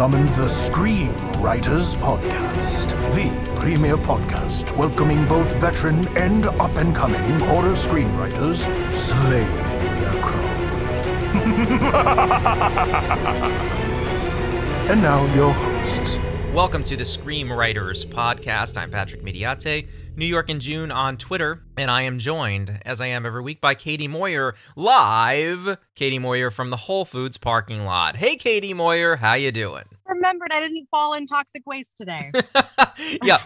summoned the Scream Writers Podcast, the premier podcast welcoming both veteran and up and coming horror screenwriters their craft. and now, your hosts. Welcome to the Scream Writers Podcast. I'm Patrick Mediate, New York in June on Twitter, and I am joined, as I am every week, by Katie Moyer live. Katie Moyer from the Whole Foods parking lot. Hey, Katie Moyer, how you doing? Remembered I didn't fall in toxic waste today. yeah,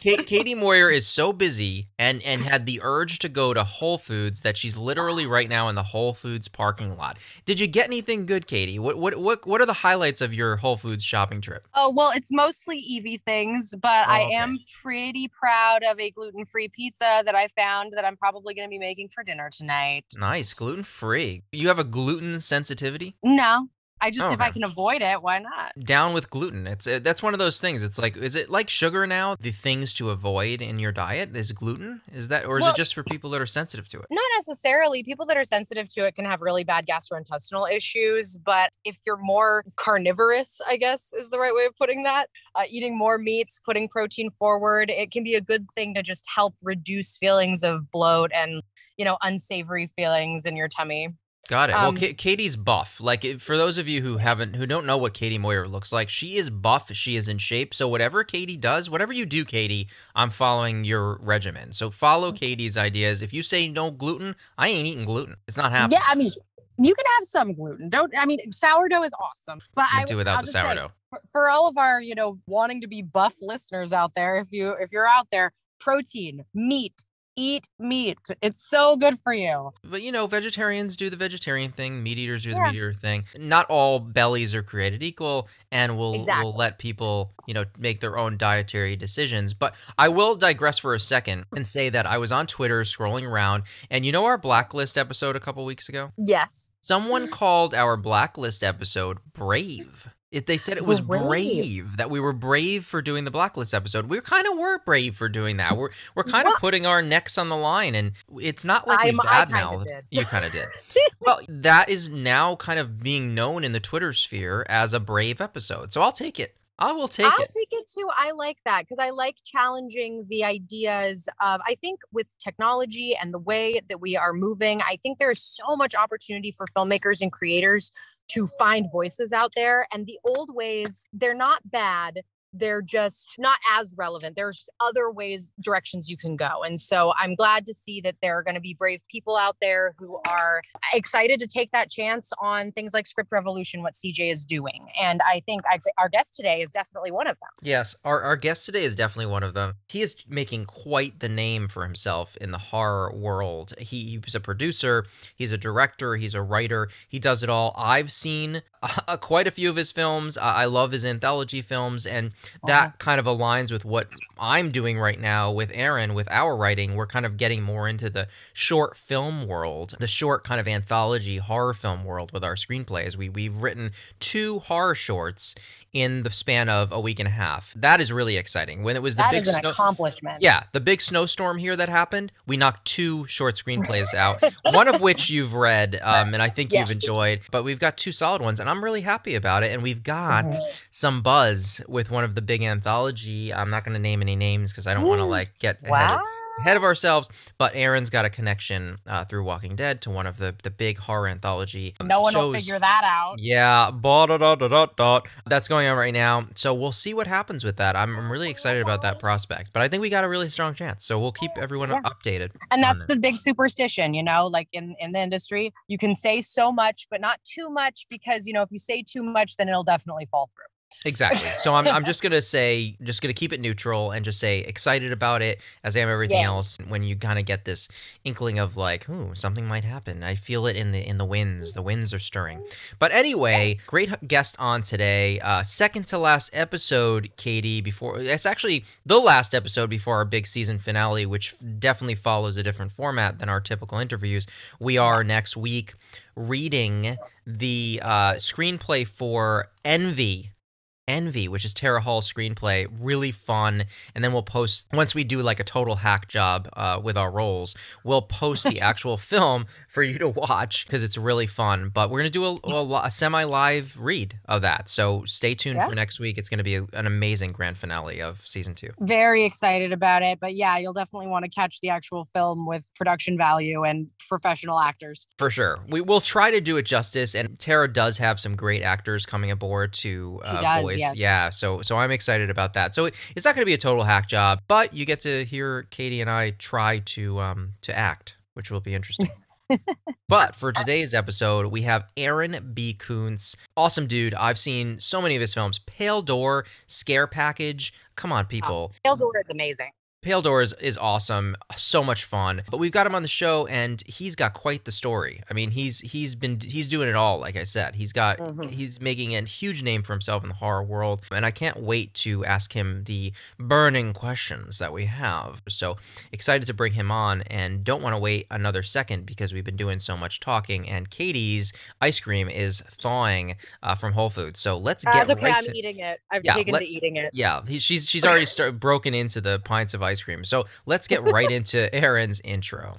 Kate, Katie Moyer is so busy and and had the urge to go to Whole Foods that she's literally right now in the Whole Foods parking lot. Did you get anything good, Katie? What what what what are the highlights of your Whole Foods shopping trip? Oh well, it's mostly Evie things, but oh, I am pretty proud of a gluten free pizza that I found that I'm probably going to be making for dinner tonight. Nice, gluten free. You have a gluten sensitivity? No, I just, oh, if I can avoid it, why not? Down with gluten. It's uh, that's one of those things. It's like, is it like sugar now? The things to avoid in your diet is gluten. Is that, or is well, it just for people that are sensitive to it? Not necessarily. People that are sensitive to it can have really bad gastrointestinal issues. But if you're more carnivorous, I guess is the right way of putting that, uh, eating more meats, putting protein forward, it can be a good thing to just help reduce feelings of bloat and you know unsavory feelings in your tummy. Got it. Um, well, K- Katie's buff. Like for those of you who haven't, who don't know what Katie Moyer looks like, she is buff. She is in shape. So whatever Katie does, whatever you do, Katie, I'm following your regimen. So follow Katie's ideas. If you say no gluten, I ain't eating gluten. It's not happening. Yeah, I mean, you can have some gluten. Don't. I mean, sourdough is awesome, but I do without I'll the sourdough. Say, for all of our, you know, wanting to be buff listeners out there, if you if you're out there, protein, meat, eat meat. It's so good for you. But you know, vegetarians do the vegetarian thing, meat eaters do the meat eater thing. Not all bellies are created equal and we'll exactly. we'll let people, you know, make their own dietary decisions. But I will digress for a second and say that I was on Twitter scrolling around and you know our blacklist episode a couple weeks ago? Yes. Someone called our blacklist episode brave. It, they said it was brave. brave. that we were brave for doing the blacklist episode. We kind of were brave for doing that. We're we're kind of putting our necks on the line, and it's not like we bad now. You kind of did. well, that is now kind of being known in the Twitter sphere as a brave episode. So I'll take it. I will take I'll it. take it too. I like that because I like challenging the ideas of, I think with technology and the way that we are moving, I think there's so much opportunity for filmmakers and creators to find voices out there. And the old ways, they're not bad they're just not as relevant. There's other ways, directions you can go. And so I'm glad to see that there are going to be brave people out there who are excited to take that chance on things like Script Revolution, what CJ is doing. And I think I've, our guest today is definitely one of them. Yes, our, our guest today is definitely one of them. He is making quite the name for himself in the horror world. He, he's a producer, he's a director, he's a writer, he does it all. I've seen uh, quite a few of his films. I love his anthology films and that uh-huh. kind of aligns with what I'm doing right now with Aaron with our writing. We're kind of getting more into the short film world, the short kind of anthology horror film world with our screenplays. We we've written two horror shorts in the span of a week and a half. That is really exciting. When it was the that big an snow- accomplishment. Yeah, the big snowstorm here that happened, we knocked two short screenplays out. one of which you've read, um, and I think yes. you've enjoyed. But we've got two solid ones, and I'm really happy about it. And we've got mm-hmm. some buzz with one of the big anthology. I'm not going to name any names because I don't want to like get wow. Ahead of ourselves. But Aaron's got a connection uh, through Walking Dead to one of the, the big horror anthology. Um, no one shows. will figure that out. Yeah, that's going on right now. So we'll see what happens with that. I'm, I'm really excited about that prospect. But I think we got a really strong chance. So we'll keep everyone yeah. updated. And that's the big superstition, you know, like in, in the industry, you can say so much, but not too much because, you know, if you say too much, then it'll definitely fall through. Exactly. So I'm I'm just gonna say just gonna keep it neutral and just say excited about it as I am everything yeah. else. When you kind of get this inkling of like, ooh, something might happen. I feel it in the in the winds. The winds are stirring. But anyway, great guest on today. Uh, second to last episode, Katie. Before it's actually the last episode before our big season finale, which definitely follows a different format than our typical interviews. We are yes. next week reading the uh, screenplay for Envy Envy, which is Tara Hall's screenplay. Really fun. And then we'll post, once we do like a total hack job uh, with our roles, we'll post the actual film for you to watch because it's really fun. But we're going to do a, a, a semi live read of that. So stay tuned yeah. for next week. It's going to be a, an amazing grand finale of season two. Very excited about it. But yeah, you'll definitely want to catch the actual film with production value and professional actors. For sure. We will try to do it justice. And Tara does have some great actors coming aboard to uh, does, voice. Yes. Yeah. So, so I'm excited about that. So it's not going to be a total hack job, but you get to hear Katie and I try to, um, to act, which will be interesting. but for today's episode, we have Aaron B. Koontz. Awesome dude. I've seen so many of his films. Pale Door, Scare Package. Come on, people. Oh, Pale Door is amazing. Pale Doors is awesome, so much fun. But we've got him on the show, and he's got quite the story. I mean, he's he's been he's doing it all. Like I said, he's got mm-hmm. he's making a huge name for himself in the horror world, and I can't wait to ask him the burning questions that we have. So excited to bring him on, and don't want to wait another second because we've been doing so much talking. And Katie's ice cream is thawing uh, from Whole Foods, so let's get That's okay. right I'm to, eating it. I've yeah, taken let, to eating it. Yeah, he, she's she's already started broken into the pints of ice cream. So let's get right into Aaron's intro.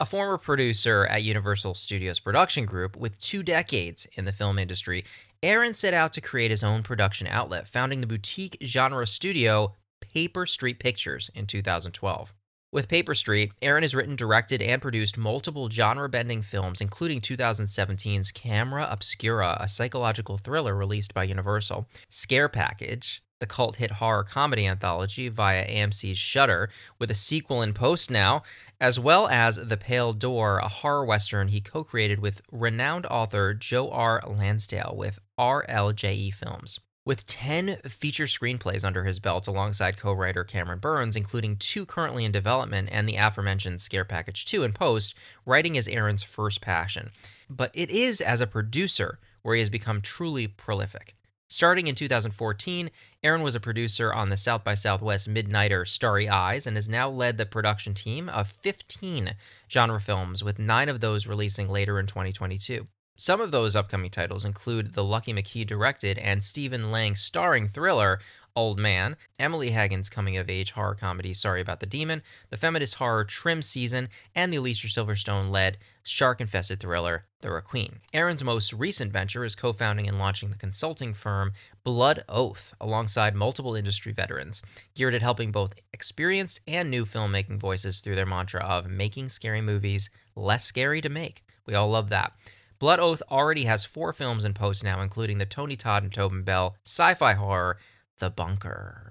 A former producer at Universal Studios Production Group with two decades in the film industry, Aaron set out to create his own production outlet, founding the boutique genre studio Paper Street Pictures in 2012. With Paper Street, Aaron has written, directed, and produced multiple genre bending films, including 2017's Camera Obscura, a psychological thriller released by Universal, Scare Package, the cult hit horror comedy anthology via AMC's Shudder, with a sequel in post now, as well as The Pale Door, a horror western he co created with renowned author Joe R. Lansdale with RLJE Films. With 10 feature screenplays under his belt alongside co writer Cameron Burns, including two currently in development and the aforementioned Scare Package 2 in post, writing is Aaron's first passion. But it is as a producer where he has become truly prolific. Starting in 2014, Aaron was a producer on the South by Southwest Midnighter Starry Eyes and has now led the production team of 15 genre films, with nine of those releasing later in 2022. Some of those upcoming titles include the Lucky McKee directed and Stephen Lang starring thriller Old Man, Emily Hagins coming of age horror comedy Sorry About the Demon, the feminist horror Trim Season, and the Alicia Silverstone led shark infested thriller The Requin. Aaron's most recent venture is co founding and launching the consulting firm Blood Oath alongside multiple industry veterans, geared at helping both experienced and new filmmaking voices through their mantra of making scary movies less scary to make. We all love that. Blood Oath already has four films in post now, including the Tony Todd and Tobin Bell sci fi horror the bunker.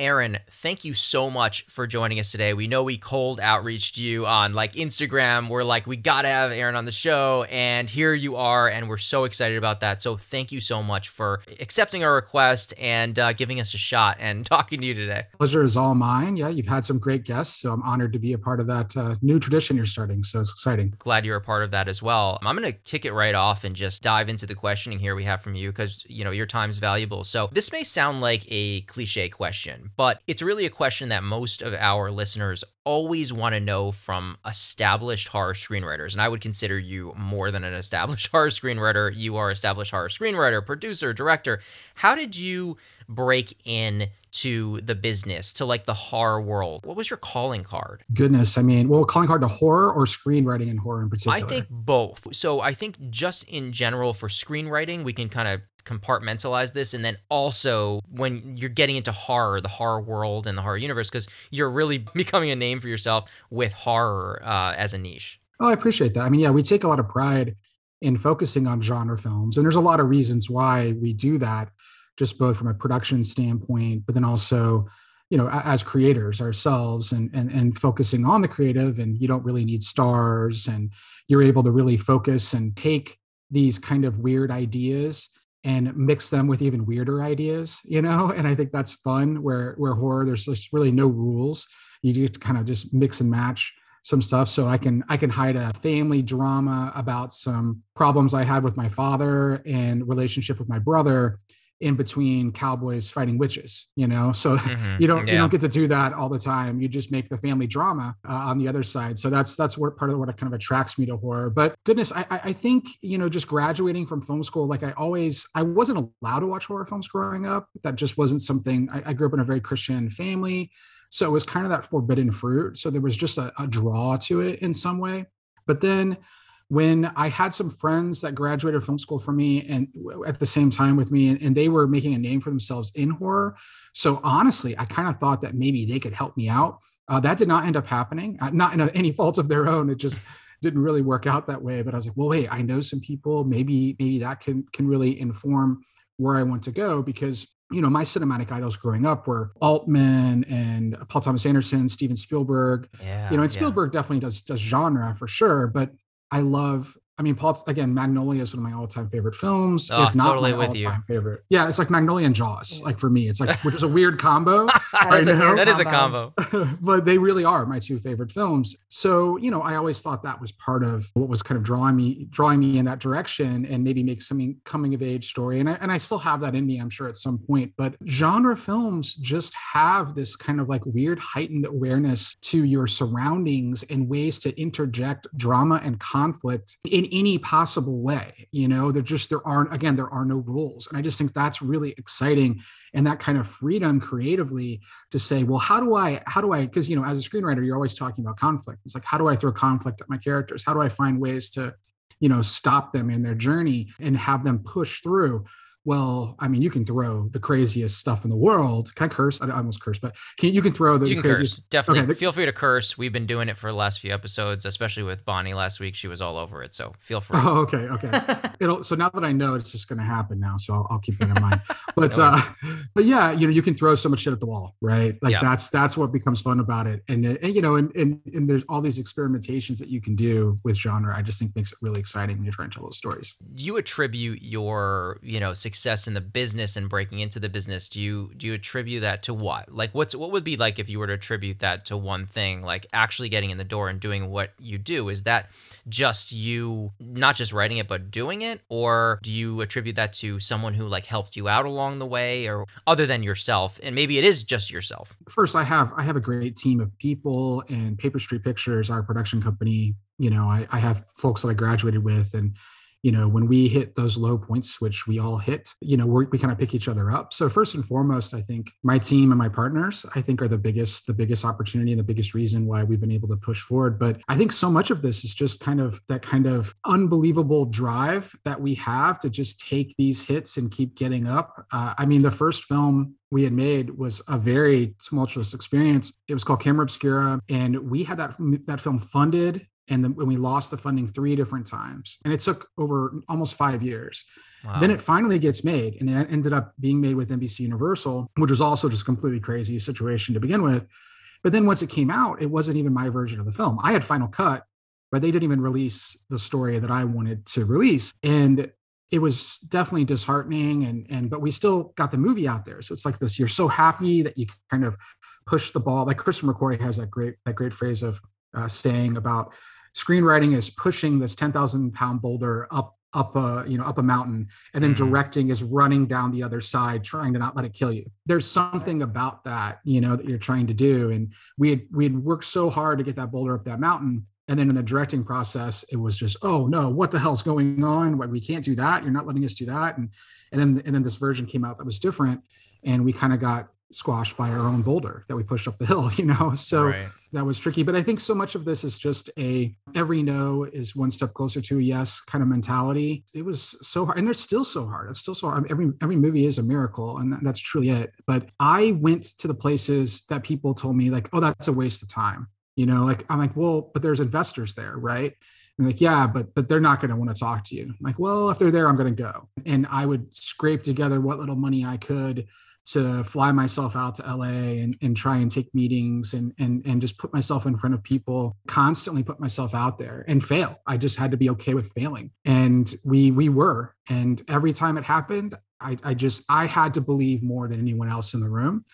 Aaron, thank you so much for joining us today. We know we cold outreached you on like Instagram. We're like, we gotta have Aaron on the show, and here you are, and we're so excited about that. So thank you so much for accepting our request and uh, giving us a shot and talking to you today. Pleasure is all mine. Yeah, you've had some great guests, so I'm honored to be a part of that uh, new tradition you're starting. So it's exciting. Glad you're a part of that as well. I'm gonna kick it right off and just dive into the questioning here we have from you because you know your time's valuable. So this may sound like a cliche question but it's really a question that most of our listeners always want to know from established horror screenwriters. And I would consider you more than an established horror screenwriter. You are established horror screenwriter, producer, director. How did you break in to the business, to like the horror world? What was your calling card? Goodness. I mean, well, calling card to horror or screenwriting and horror in particular? I think both. So I think just in general for screenwriting, we can kind of compartmentalize this and then also when you're getting into horror the horror world and the horror universe because you're really becoming a name for yourself with horror uh, as a niche. Oh i appreciate that. I mean yeah we take a lot of pride in focusing on genre films and there's a lot of reasons why we do that just both from a production standpoint but then also you know as creators ourselves and and and focusing on the creative and you don't really need stars and you're able to really focus and take these kind of weird ideas and mix them with even weirder ideas you know? And i think that's fun where where horror there's just really no rules. You to kind of just mix and match some stuff. So i can i can hide a family drama about some problems i had with my father and relationship with my brother in between cowboys fighting witches you know? So Mhm. you don't Yeah. you don't get to do that all the time. You just make the family drama uh, on the other side. So that's that's what part of what kind of attracts me to horror. But goodness I, I I think you know just graduating from film school like i always i wasn't allowed to watch horror films growing up. That just wasn't something i, I grew up in a very christian family. So it was kind of that forbidden fruit. So there was just a, a draw to it in some way. But then when I had some friends that graduated film school for me and at the same time with me, and, and they were making a name for themselves in horror. So honestly, I kind of thought that maybe they could help me out. Uh, that did not end up happening, uh, not in any fault of their own. It just didn't really work out that way. But I was like, well, wait, I know some people. Maybe maybe that can can really inform where I want to go because you know my cinematic idols growing up were Altman and Paul Thomas Anderson, Steven Spielberg, Yeah. you know, and yeah. Spielberg definitely does does genre for sure, but I love. I mean, Paul again. Magnolia is one of my all-time favorite films, Oh, if not totally my with all-time favorite. Yeah, it's like Magnolia and Jaws. Like for me, it's like which is a weird combo, That's a- know. that is a combo. but they really are my two favorite films. So you know, I always thought that was part of what was kind of drawing me drawing me in that direction, and maybe make something coming of age story. And I, and I still have that in me, I'm sure, at some point. But genre films just have this kind of like weird heightened awareness to your surroundings and ways to interject drama and conflict in any possible way. You know, there just there aren't again there are no rules, and I just think that's really exciting, and that kind of freedom creatively to say, well, how do I, how do I, because you know, as a screenwriter, you're always talking about conflict. It's like, how do I throw conflict at my characters? How do I find ways to, you know, stop them in their journey and have them push through? Well, I mean, you can throw the craziest stuff in the world. Can I curse? I almost curse, but can, you can throw the You can craziest. curse. Definitely. Okay, feel free to curse. We've been doing it for the last few episodes, especially with Bonnie last week. She was all over it. So feel free. Oh, okay, okay. It'll so now that I know it's just going to happen now, so I'll, I'll keep that in mind. But No uh, but yeah, you know, you can throw so much shit at the wall, right? Like Yeah. that's that's what becomes fun about it, and, uh, and you know, and, and and there's all these experimentations that you can do with genre. I just think makes it really exciting when you're trying to tell those stories. do you attribute your you know success in the business and breaking into the business do you do you attribute that to what? Like what's what would be like if you were to attribute that to one thing like actually getting in the door and doing what you do? Is that just you not just writing it but doing it? Or do you attribute that to someone who like helped you out along the way or other than yourself? And maybe it is just yourself. First, I have I have a great team of people, and Paper Street Pictures, our production company. You know, I, I have folks that I graduated with, and you know, when we hit those low points, which we all hit, you know, we kind of pick each other up. So first and foremost, I think my team and my partners, I think, are the biggest, the biggest opportunity and the biggest reason why we've been able to push forward. But I think so much of this is just kind of that kind of unbelievable drive that we have to just take these hits and keep getting up. Uh, I mean, the first film we had made was a very tumultuous experience. It was called Camera Obscura, and we had that that film funded and then when we lost the funding three different times and it took over almost five years. Wow. then it finally gets made and it ended up being made with nbc universal which was also just a completely crazy situation to begin with. But then once it came out it wasn't even my version of the film. I had final cut but they didn't even release the story that i wanted to release and it was definitely disheartening and and but we still got the movie out there. So it's like this you're so happy that you kind of push the ball. Like christian mccoy has that great that great phrase of uh, saying about screenwriting is pushing this 10,000 pound boulder up up a you know up a mountain and then Mhm. directing is running down the other side trying to not let it kill you. There's something about that you know that you're trying to do and we had we had worked so hard to get that boulder up that mountain and then in the directing process it was just oh no what the hell's going on? Why we can't do that. You're not letting us do that. And and then and then this version came out that was different and we kind of got squashed by our own boulder that we pushed up the hill you know? So right. That was tricky. But i think so much of this is just a every no is one step closer to a yes kind of mentality. It was so hard and it's still so hard. It's still so hard. Every every movie is a miracle and that's truly it. But i went to the places that people told me like oh that's a waste of time. You know like i'm like well but there's investors there right? And like yeah but but they're not going to want to talk to you. I'm like well if they're there i'm going to go. And i would scrape together what little money i could to fly myself out to LA and, and try and take meetings and, and and just put myself in front of people, constantly put myself out there and fail. I just had to be okay with failing. And we we were. And every time it happened, I, I just I had to believe more than anyone else in the room.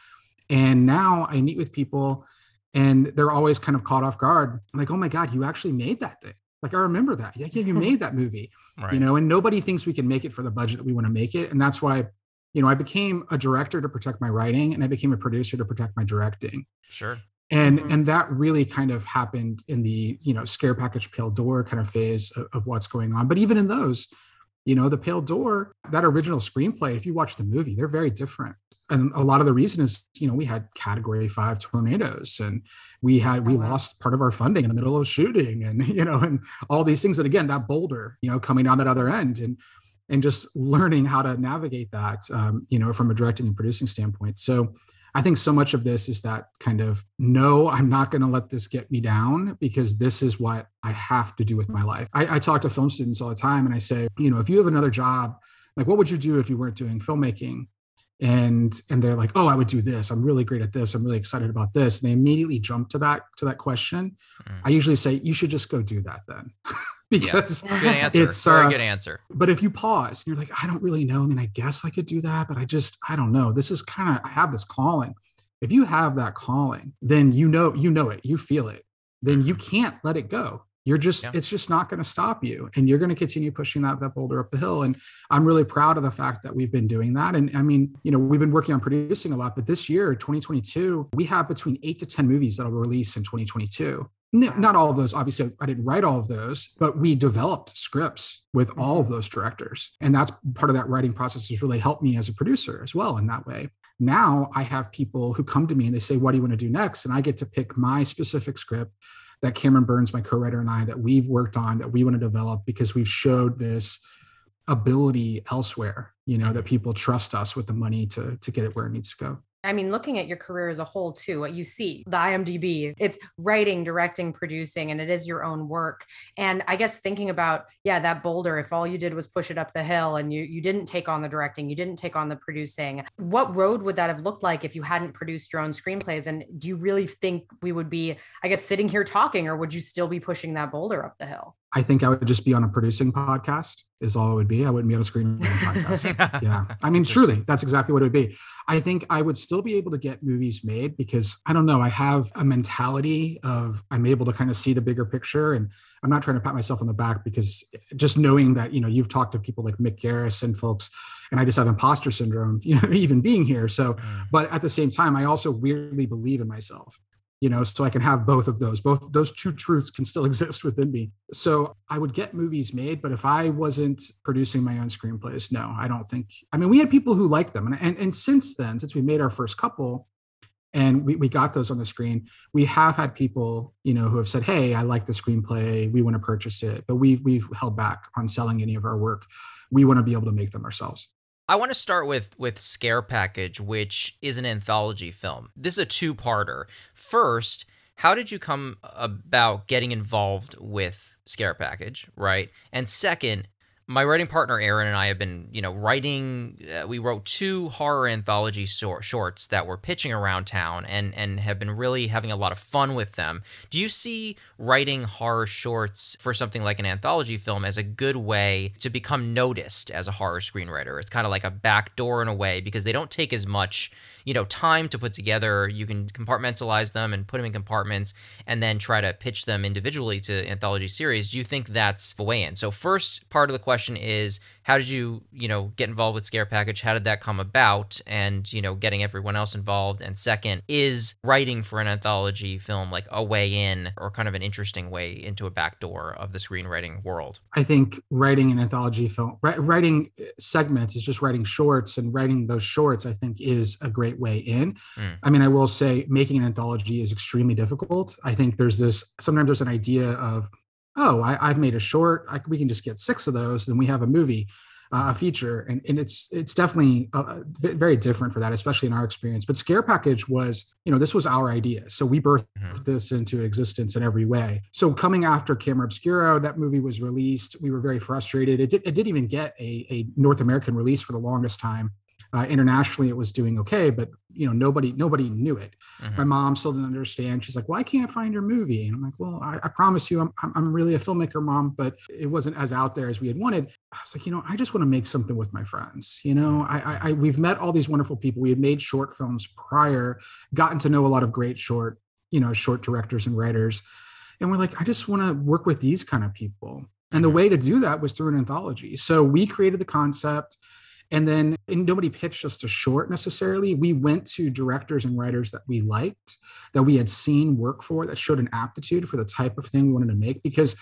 And now I meet with people and they're always kind of caught off guard. Like, oh my God, you actually made that thing. Like I remember that. Yeah, you made that movie right you know and nobody thinks we can make it for the budget that we want to make it and that's why you know, I became a director to protect my writing and I became a producer to protect my directing. Sure. And Mhm. and that really kind of happened in the, you know, scare package pale door kind of phase of, of what's going on. But even in those, you know, the pale door, that original screenplay, if you watch the movie, they're very different. And a lot of the reason is, you know, we had category five tornadoes and we had we Oh, wow. lost part of our funding in the middle of shooting and you know, and all these things. And again, that boulder, you know, coming down that other end and and just learning how to navigate that, um, you know, from a directing and producing standpoint. So I think so much of this is that kind of no, I'm not going to let this get me down because this is what I have to do with my life. I, I talk to film students all the time and I say, you know, if you have another job, like what would you do if you weren't doing filmmaking? And and they're like, oh, I would do this. I'm really great at this. I'm really excited about this. And they immediately jump to that to that question. Mm. I usually say, you should just go do that then. because Good answer. It's, Very uh, good answer. but if you pause and you're like, I don't really know. I mean, I guess I could do that, but I just, I don't know. This is kind of, I have this calling. If you have that calling, then you know, you know it, you feel it, then you can't let it go. You're just, Yeah. it's just not going to stop you. And you're going to continue pushing that, that boulder up the hill. And I'm really proud of the fact that we've been doing that. And I mean, you know, we've been working on producing a lot, but this year, 2022, we have between eight to 10 movies that'll release in 2022. N- Not all of those, obviously, I didn't write all of those, but we developed scripts with mm-hmm. all of those directors. And that's part of that writing process has really helped me as a producer as well in that way. Now I have people who come to me and they say, What do you want to do next? And I get to pick my specific script that Cameron Burns, my co writer, and I, that we've worked on, that we want to develop because we've showed this ability elsewhere, you know, that people trust us with the money to, to get it where it needs to go. I mean, looking at your career as a whole, too, what you see, the IMDb, it's writing, directing, producing, and it is your own work. And I guess thinking about, yeah, that boulder, if all you did was push it up the hill and you you didn't take on the directing, you didn't take on the producing, what road would that have looked like if you hadn't produced your own screenplays? And do you really think we would be, I guess, sitting here talking, or would you still be pushing that boulder up the hill? I think I would just be on a producing podcast, is all it would be. I wouldn't be on a screenwriting podcast. yeah i mean truly that's exactly what it would be i think i would still be able to get movies made because i don't know i have a mentality of i'm able to kind of see the bigger picture and i'm not trying to pat myself on the back because just knowing that you know you've talked to people like mick garris and folks and i just have imposter syndrome you know even being here so Mm. but at the same time i also weirdly believe in myself you know so i can have both of those. Both those two truths can still exist within me. So i would get movies made but if i wasn't producing my own screenplays no i don't think i mean we had people who liked them. And and, and since then since we made our first couple and we, we got those on the screen we have had people you know who have said hey i like the screenplay. We want to purchase it. But we've we've held back on selling any of our work. We want to be able to make them ourselves I want to start with with Scare Package, which is an anthology film. This is a two-parter. First, how did you come about getting involved with Scare Package, right? And second, my writing partner Aaron and I have been, you know, writing. Uh, we wrote two horror anthology sor- shorts that were pitching around town, and and have been really having a lot of fun with them. Do you see writing horror shorts for something like an anthology film as a good way to become noticed as a horror screenwriter? It's kind of like a back door in a way because they don't take as much, you know, time to put together. You can compartmentalize them and put them in compartments, and then try to pitch them individually to anthology series. Do you think that's the way in? So first part of the question is how did you you know get involved with scare package how did that come about and you know getting everyone else involved and second is writing for an anthology film like a way in or kind of an interesting way into a back door of the screenwriting world I think writing an anthology film, writing uh, segments is just writing shorts, and writing those shorts, I think, is a great way in. Mm. I mean, I will say making an anthology is extremely difficult. I think there's this sometimes there's an idea of, oh, I, I've made a short, I, we can just get six of those, then we have a movie. Uh, a feature and, and it's it's definitely uh, very different for that especially in our experience but scare package was you know this was our idea so we birthed Mhm. this into existence in every way. So coming after Camera Obscura, that movie was released. We were very frustrated. It, did, it didn't even get a, a North American release for the longest time. Uh, internationally, it was doing okay, but you know nobody nobody knew it. Mhm. My mom still didn't understand. She's like, "Well, I can't find your movie," and I'm like, "Well, I, I promise you, I'm, I'm really a filmmaker, mom, but it wasn't as out there as we had wanted." I was like, "You know, I just want to make something with my friends. You know, I, I, I we've met all these wonderful people. We had made short films prior, gotten to know a lot of great short you know short directors and writers and we're like i just want to work with these kind of people and the Mhm. way to do that was through an anthology so we created the concept And then and nobody pitched us to short necessarily. We went to directors and writers that we liked, that we had seen work for, that showed an aptitude for the type of thing we wanted to make because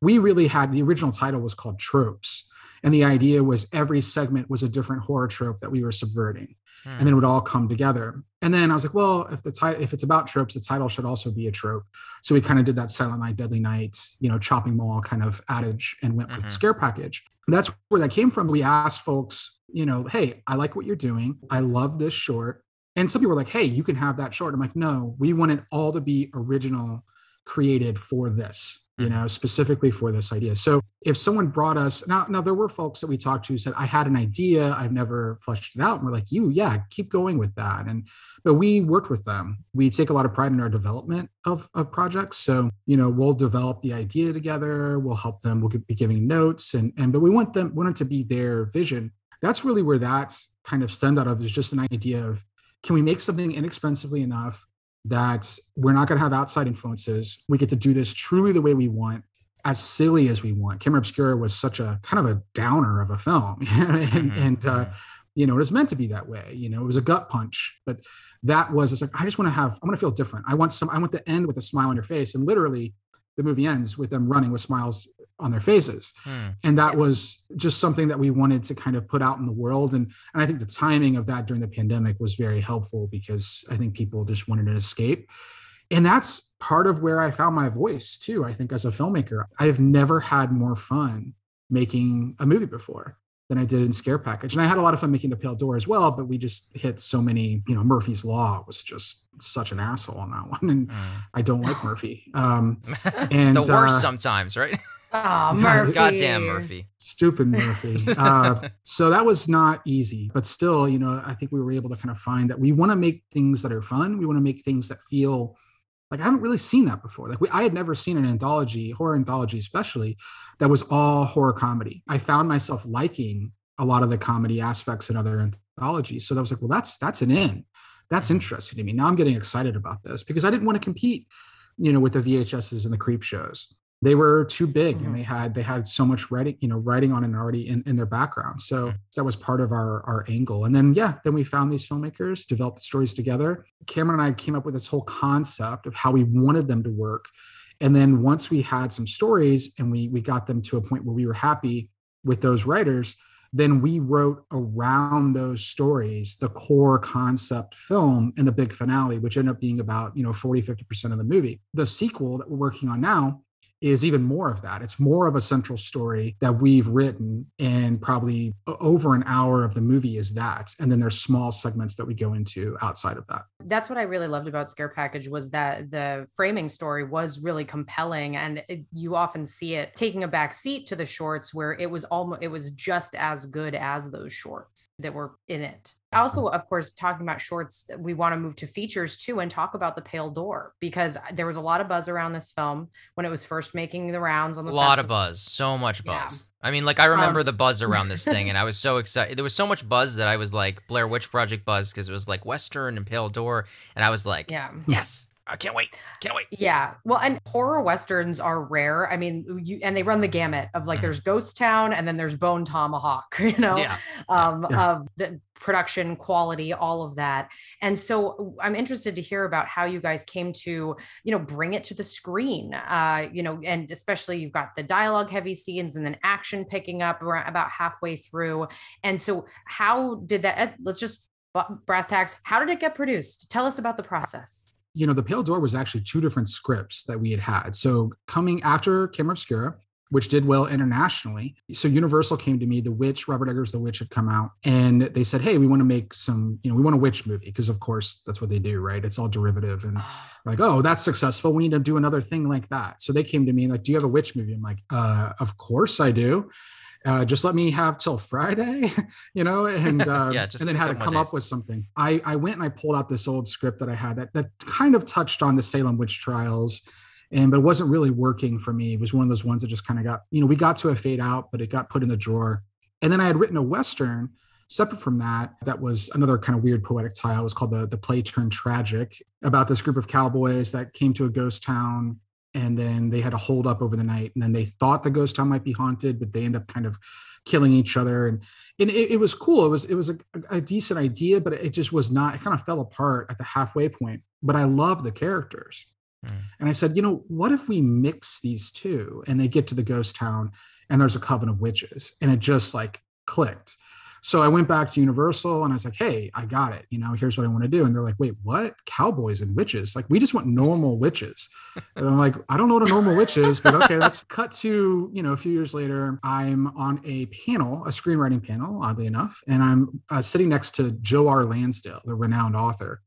we really had the original title was called Tropes. And the idea was every segment was a different horror trope that we were subverting. Hmm. And then it would all come together. And then I was like, well, if the title, if it's about tropes, the title should also be a trope. So we kind of did that Silent Night, Deadly Night, you know, chopping mall kind of adage and went mm-hmm. with scare package. That's where that came from. We asked folks, you know, hey, I like what you're doing. I love this short. And some people were like, hey, you can have that short. I'm like, no, we want it all to be original, created for this you mm-hmm. know, specifically for this idea. So if someone brought us now, now there were folks that we talked to who said, I had an idea, I've never fleshed it out. And we're like, you, yeah, keep going with that. And but we worked with them. We take a lot of pride in our development of, of projects. So, you know, we'll develop the idea together, we'll help them, we'll be giving notes and and but we want them want it to be their vision. That's really where that's kind of stemmed out of is just an idea of can we make something inexpensively enough that we're not going to have outside influences. We get to do this truly the way we want, as silly as we want. Camera Obscura was such a kind of a downer of a film, and, mm-hmm. and uh, mm-hmm. you know it was meant to be that way. You know, it was a gut punch, but that was it's like I just want to have I want to feel different. I want some. I want to end with a smile on your face, and literally, the movie ends with them running with smiles on their faces hmm. and that was just something that we wanted to kind of put out in the world and and i think the timing of that during the pandemic was very helpful because i think people just wanted an escape and that's part of where i found my voice too i think as a filmmaker i have never had more fun making a movie before than I did in Scare Package. And I had a lot of fun making the Pale Door as well, but we just hit so many, you know, Murphy's Law was just such an asshole on that one. And mm. I don't like Murphy. Um, and the worst uh, sometimes, right? Oh, Murphy. Goddamn Murphy. Stupid Murphy. uh, so that was not easy, but still, you know, I think we were able to kind of find that we want to make things that are fun. We want to make things that feel like I haven't really seen that before. Like we, I had never seen an anthology, horror anthology, especially that was all horror comedy. I found myself liking a lot of the comedy aspects in other anthologies. So that was like, well, that's that's an in. That's interesting to me. Now I'm getting excited about this because I didn't want to compete, you know, with the VHSs and the creep shows they were too big mm-hmm. and they had they had so much writing you know writing on it already in, in their background. So mm-hmm. that was part of our our angle. And then yeah then we found these filmmakers developed the stories together. Cameron and i came up with this whole concept of how we wanted them to work. And then once we had some stories and we we got them to a point where we were happy with those writers then we wrote around those stories the core concept film and the big finale which ended up being about you know 40 50% of the movie. The sequel that we're working on now is even more of that. It's more of a central story that we've written, and probably over an hour of the movie is that. And then there's small segments that we go into outside of that. That's what I really loved about Scare Package was that the framing story was really compelling, and it, you often see it taking a back seat to the shorts where it was almost it was just as good as those shorts that were in it also of course talking about shorts we want to move to features too and talk about the pale door because there was a lot of buzz around this film when it was first making the rounds on the a lot festival. of buzz so much buzz yeah. i mean like i remember um, the buzz around this thing and i was so excited there was so much buzz that i was like blair witch project buzz because it was like western and pale door and i was like yeah yes I can't wait. Can't wait. Yeah. Well, and horror westerns are rare. I mean, you and they run the gamut of like mm. there's Ghost Town and then there's Bone Tomahawk, you know, yeah. um, yeah. of the production quality, all of that. And so I'm interested to hear about how you guys came to, you know, bring it to the screen. Uh, you know, and especially you've got the dialogue heavy scenes and then action picking up around about halfway through. And so how did that uh, let's just brass tacks, how did it get produced? Tell us about the process you know, The Pale Door was actually two different scripts that we had had. So coming after Camera Obscura, which did well internationally. So Universal came to me, The Witch, Robert Eggers' The Witch had come out, and they said, "Hey, we want to make some, you know, we want a witch movie because of course that's what they do, right? It's all derivative and like, oh, that's successful. We need to do another thing like that." So they came to me like, "Do you have a witch movie?" I'm like, uh, "Of course I do." Uh, just let me have till Friday, you know, and uh, yeah, and then had to come up with something. I I went and I pulled out this old script that I had that that kind of touched on the Salem witch trials, and but it wasn't really working for me. It was one of those ones that just kind of got you know we got to a fade out, but it got put in the drawer. And then I had written a western separate from that that was another kind of weird poetic title. It was called the the play turned tragic about this group of cowboys that came to a ghost town and then they had to hold up over the night and then they thought the ghost town might be haunted but they end up kind of killing each other. And and it, it was cool. It was it was a, a, decent idea but it just was not it kind of fell apart at the halfway point. But i love the characters. Mm. and i said you know what if we mix these two and they get to the ghost town and there's a coven of witches? And it just like clicked so I went back to Universal and I was like, hey, I got it. You know, here's what I want to do. And they're like, wait, what? Cowboys and witches? Like, we just want normal witches. And I'm like, I don't know what a normal witch is, but okay, let's cut to, you know, a few years later. I'm on a panel, a screenwriting panel, oddly enough. And I'm uh, sitting next to Joe R. Lansdale, the renowned author.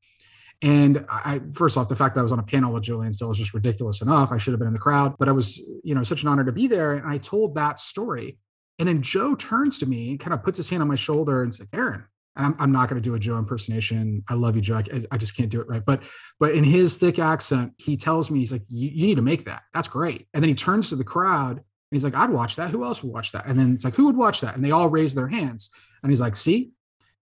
And I, first off, the fact that I was on a panel with Joe Lansdale is just ridiculous enough. I should have been in the crowd, but I was, you know, such an honor to be there. And I told that story and then Joe turns to me and kind of puts his hand on my shoulder and says, Aaron, and I'm, I'm not going to do a Joe impersonation. I love you, Joe. I, I, just can't do it right. But but in his thick accent, he tells me, he's like, you need to make that. That's great. And then he turns to the crowd and he's like, I'd watch that. Who else would watch that? And then it's like, who would watch that? And they all raise their hands. And he's like, see?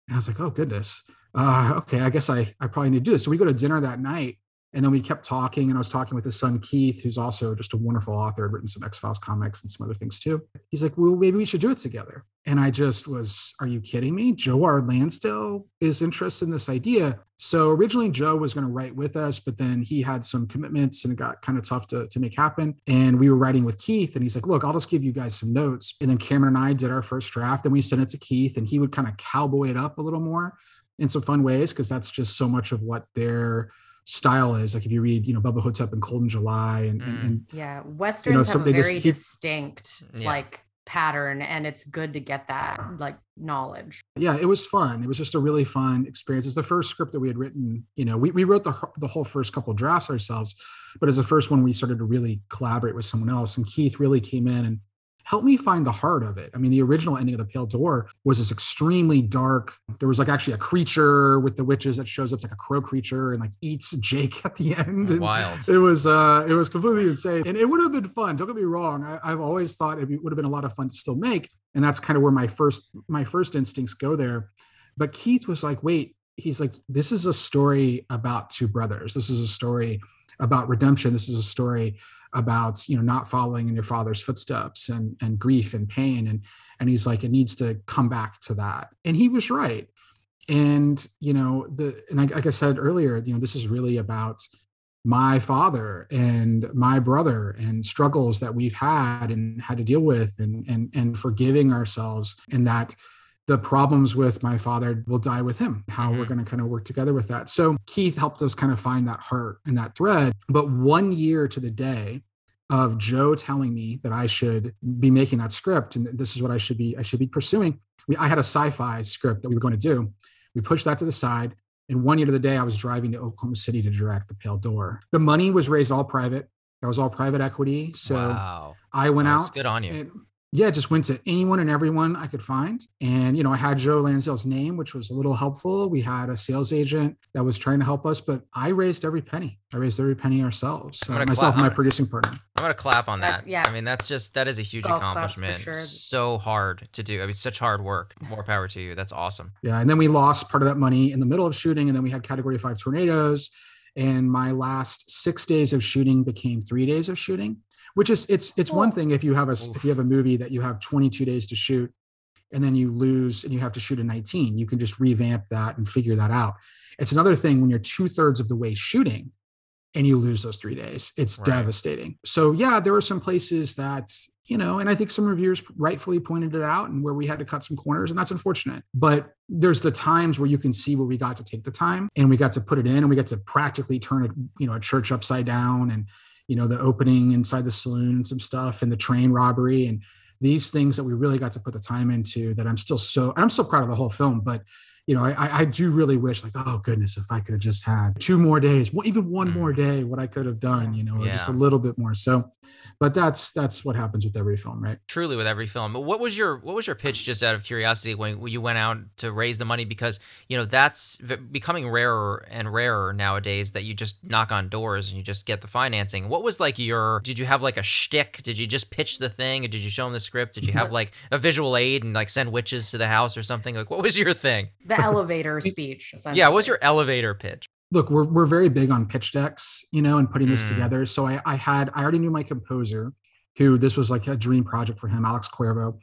And I was like, oh goodness. Uh, okay, I guess I I probably need to do this. So we go to dinner that night and then we kept talking, and I was talking with his son Keith, who's also just a wonderful author, written some X Files comics and some other things too. He's like, "Well, maybe we should do it together." And I just was, "Are you kidding me?" Joe R. Lansdale is interested in this idea. So originally, Joe was going to write with us, but then he had some commitments, and it got kind of tough to to make happen. And we were writing with Keith, and he's like, "Look, I'll just give you guys some notes." And then Cameron and I did our first draft, and we sent it to Keith, and he would kind of cowboy it up a little more in some fun ways because that's just so much of what they're style is. Like if you read, you know, Bubba Ho-Tep and Cold in July and, mm. and, and yeah, westerns you know, have a very just, distinct yeah. like pattern and it's good to get that like knowledge yeah it was fun it was just a really fun experience it's the first script that we had written you know we, we wrote the, the whole first couple drafts ourselves but as the first one we started to really collaborate with someone else and keith really came in and help me find the heart of it. I mean, the original ending of the Pale Door was this extremely dark. There was like actually a creature with the witches that shows up, it's like a crow creature, and like eats Jake at the end. And Wild. It was uh, it was completely insane, and it would have been fun. Don't get me wrong. I, I've always thought it would have been a lot of fun to still make, and that's kind of where my first my first instincts go there. But Keith was like, wait. He's like, this is a story about two brothers. This is a story about redemption. This is a story about you know not following in your father's footsteps and and grief and pain. And and he's like it needs to come back to that. And he was right. And you know the and I, like i said earlier you know this is really about my father and my brother and struggles that we've had and had to deal with and and and forgiving ourselves and that the problems with my father will die with him how mm-hmm. we're going to kind of work together with that. So keith helped us kind of find that heart and that thread. But one year to the day of joe telling me that i should be making that script and this is what i should be i should be pursuing we, i had a sci-fi script that we were going to do. We pushed that to the side and one year to the day i was driving to oklahoma city to direct the pale door. The money was raised all private. That was all private equity so wow. i went That's out good on you yeah, just went to anyone and everyone I could find. And, you know, I had Joe Lansdale's name, which was a little helpful. We had a sales agent that was trying to help us, but I raised every penny. I raised every penny ourselves. Uh, myself and my producing partner. I'm going to clap on that. yeah. I mean, that's just, that is a huge Golf accomplishment. Sure. So hard to do. I mean, such hard work. More power to you. That's awesome. Yeah. And then we lost part of that money in the middle of shooting. And then we had category five tornadoes. And my last six days of shooting became three days of shooting which is it's it's one oh. thing if you have a Oof. if you have a movie that you have 22 days to shoot and then you lose and you have to shoot a 19 you can just revamp that and figure that out. It's another thing when you're two-thirds of the way shooting and you lose those three days. It's right. devastating. So yeah there were some places that you know and i think some reviewers rightfully pointed it out and where we had to cut some corners and that's unfortunate. But there's the times where you can see where we got to take the time and we got to put it in and we got to practically turn it you know a church upside down and you know the opening inside the saloon and some stuff and the train robbery and these things that we really got to put the time into that i'm still so i'm so proud of the whole film but you know, I, I do really wish, like, oh goodness, if I could have just had two more days, well, even one more mm. day, what I could have done, you know, yeah. just a little bit more. So, but that's that's what happens with every film, right? Truly, with every film. What was your what was your pitch, just out of curiosity, when you went out to raise the money? Because you know that's becoming rarer and rarer nowadays. That you just knock on doors and you just get the financing. What was like your? Did you have like a shtick? Did you just pitch the thing, or did you show them the script? Did you have like a visual aid and like send witches to the house or something? Like, what was your thing? The elevator speech. Yeah, what's your elevator pitch? Look, we're we're very big on pitch decks, you know, and putting mm. this together. So I, I had I already knew my composer, who this was like a dream project for him, Alex Cuervo.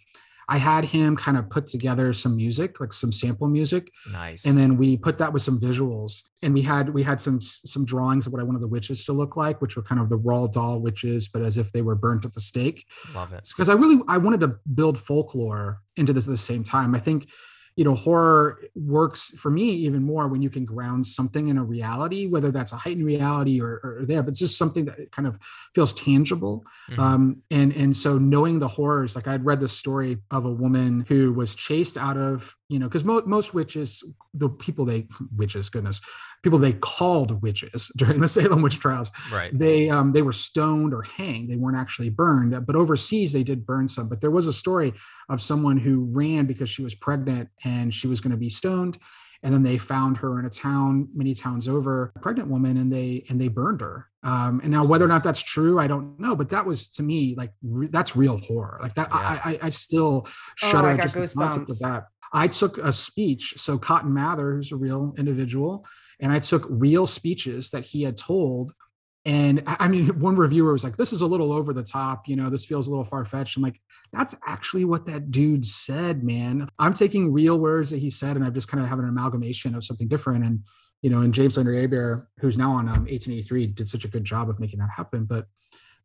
I had him kind of put together some music, like some sample music, Nice. and then we put that with some visuals. And we had we had some some drawings of what I wanted the witches to look like, which were kind of the raw doll witches, but as if they were burnt at the stake Love it. because I really I wanted to build folklore into this at the same time. I think you know horror works for me even more when you can ground something in a reality, whether that's a heightened reality or, or there, but it's just something that kind of feels tangible. Mhm. Um, and and so knowing the horrors, like I'd read the story of a woman who was chased out of you know because mo- most witches, the people they witches, goodness, people they called witches during the Salem witch trials right. they um they were stoned or hanged. They weren't actually burned but overseas they did burn some. But there was a story of someone who ran because she was pregnant and she was going to be stoned and then they found her in a town many towns over a pregnant woman and they and they burned her. Um and now whether or not that's true i don't know but that was to me like re- that's real horror. Like that Yeah. I, I i still Oh, shudder I at got just the concept of that i took a speech so cotton mather who's a real individual and I took real speeches that he had told. And I mean, one reviewer was like, "This is a little over the top. You know, this feels a little far fetched." I'm like, "That's actually what that dude said, man. I'm taking real words that he said, and I've just kind of having an amalgamation of something different." And you know, and James Landry Hébert, who's now on um, 1883, did such a good job of making that happen. But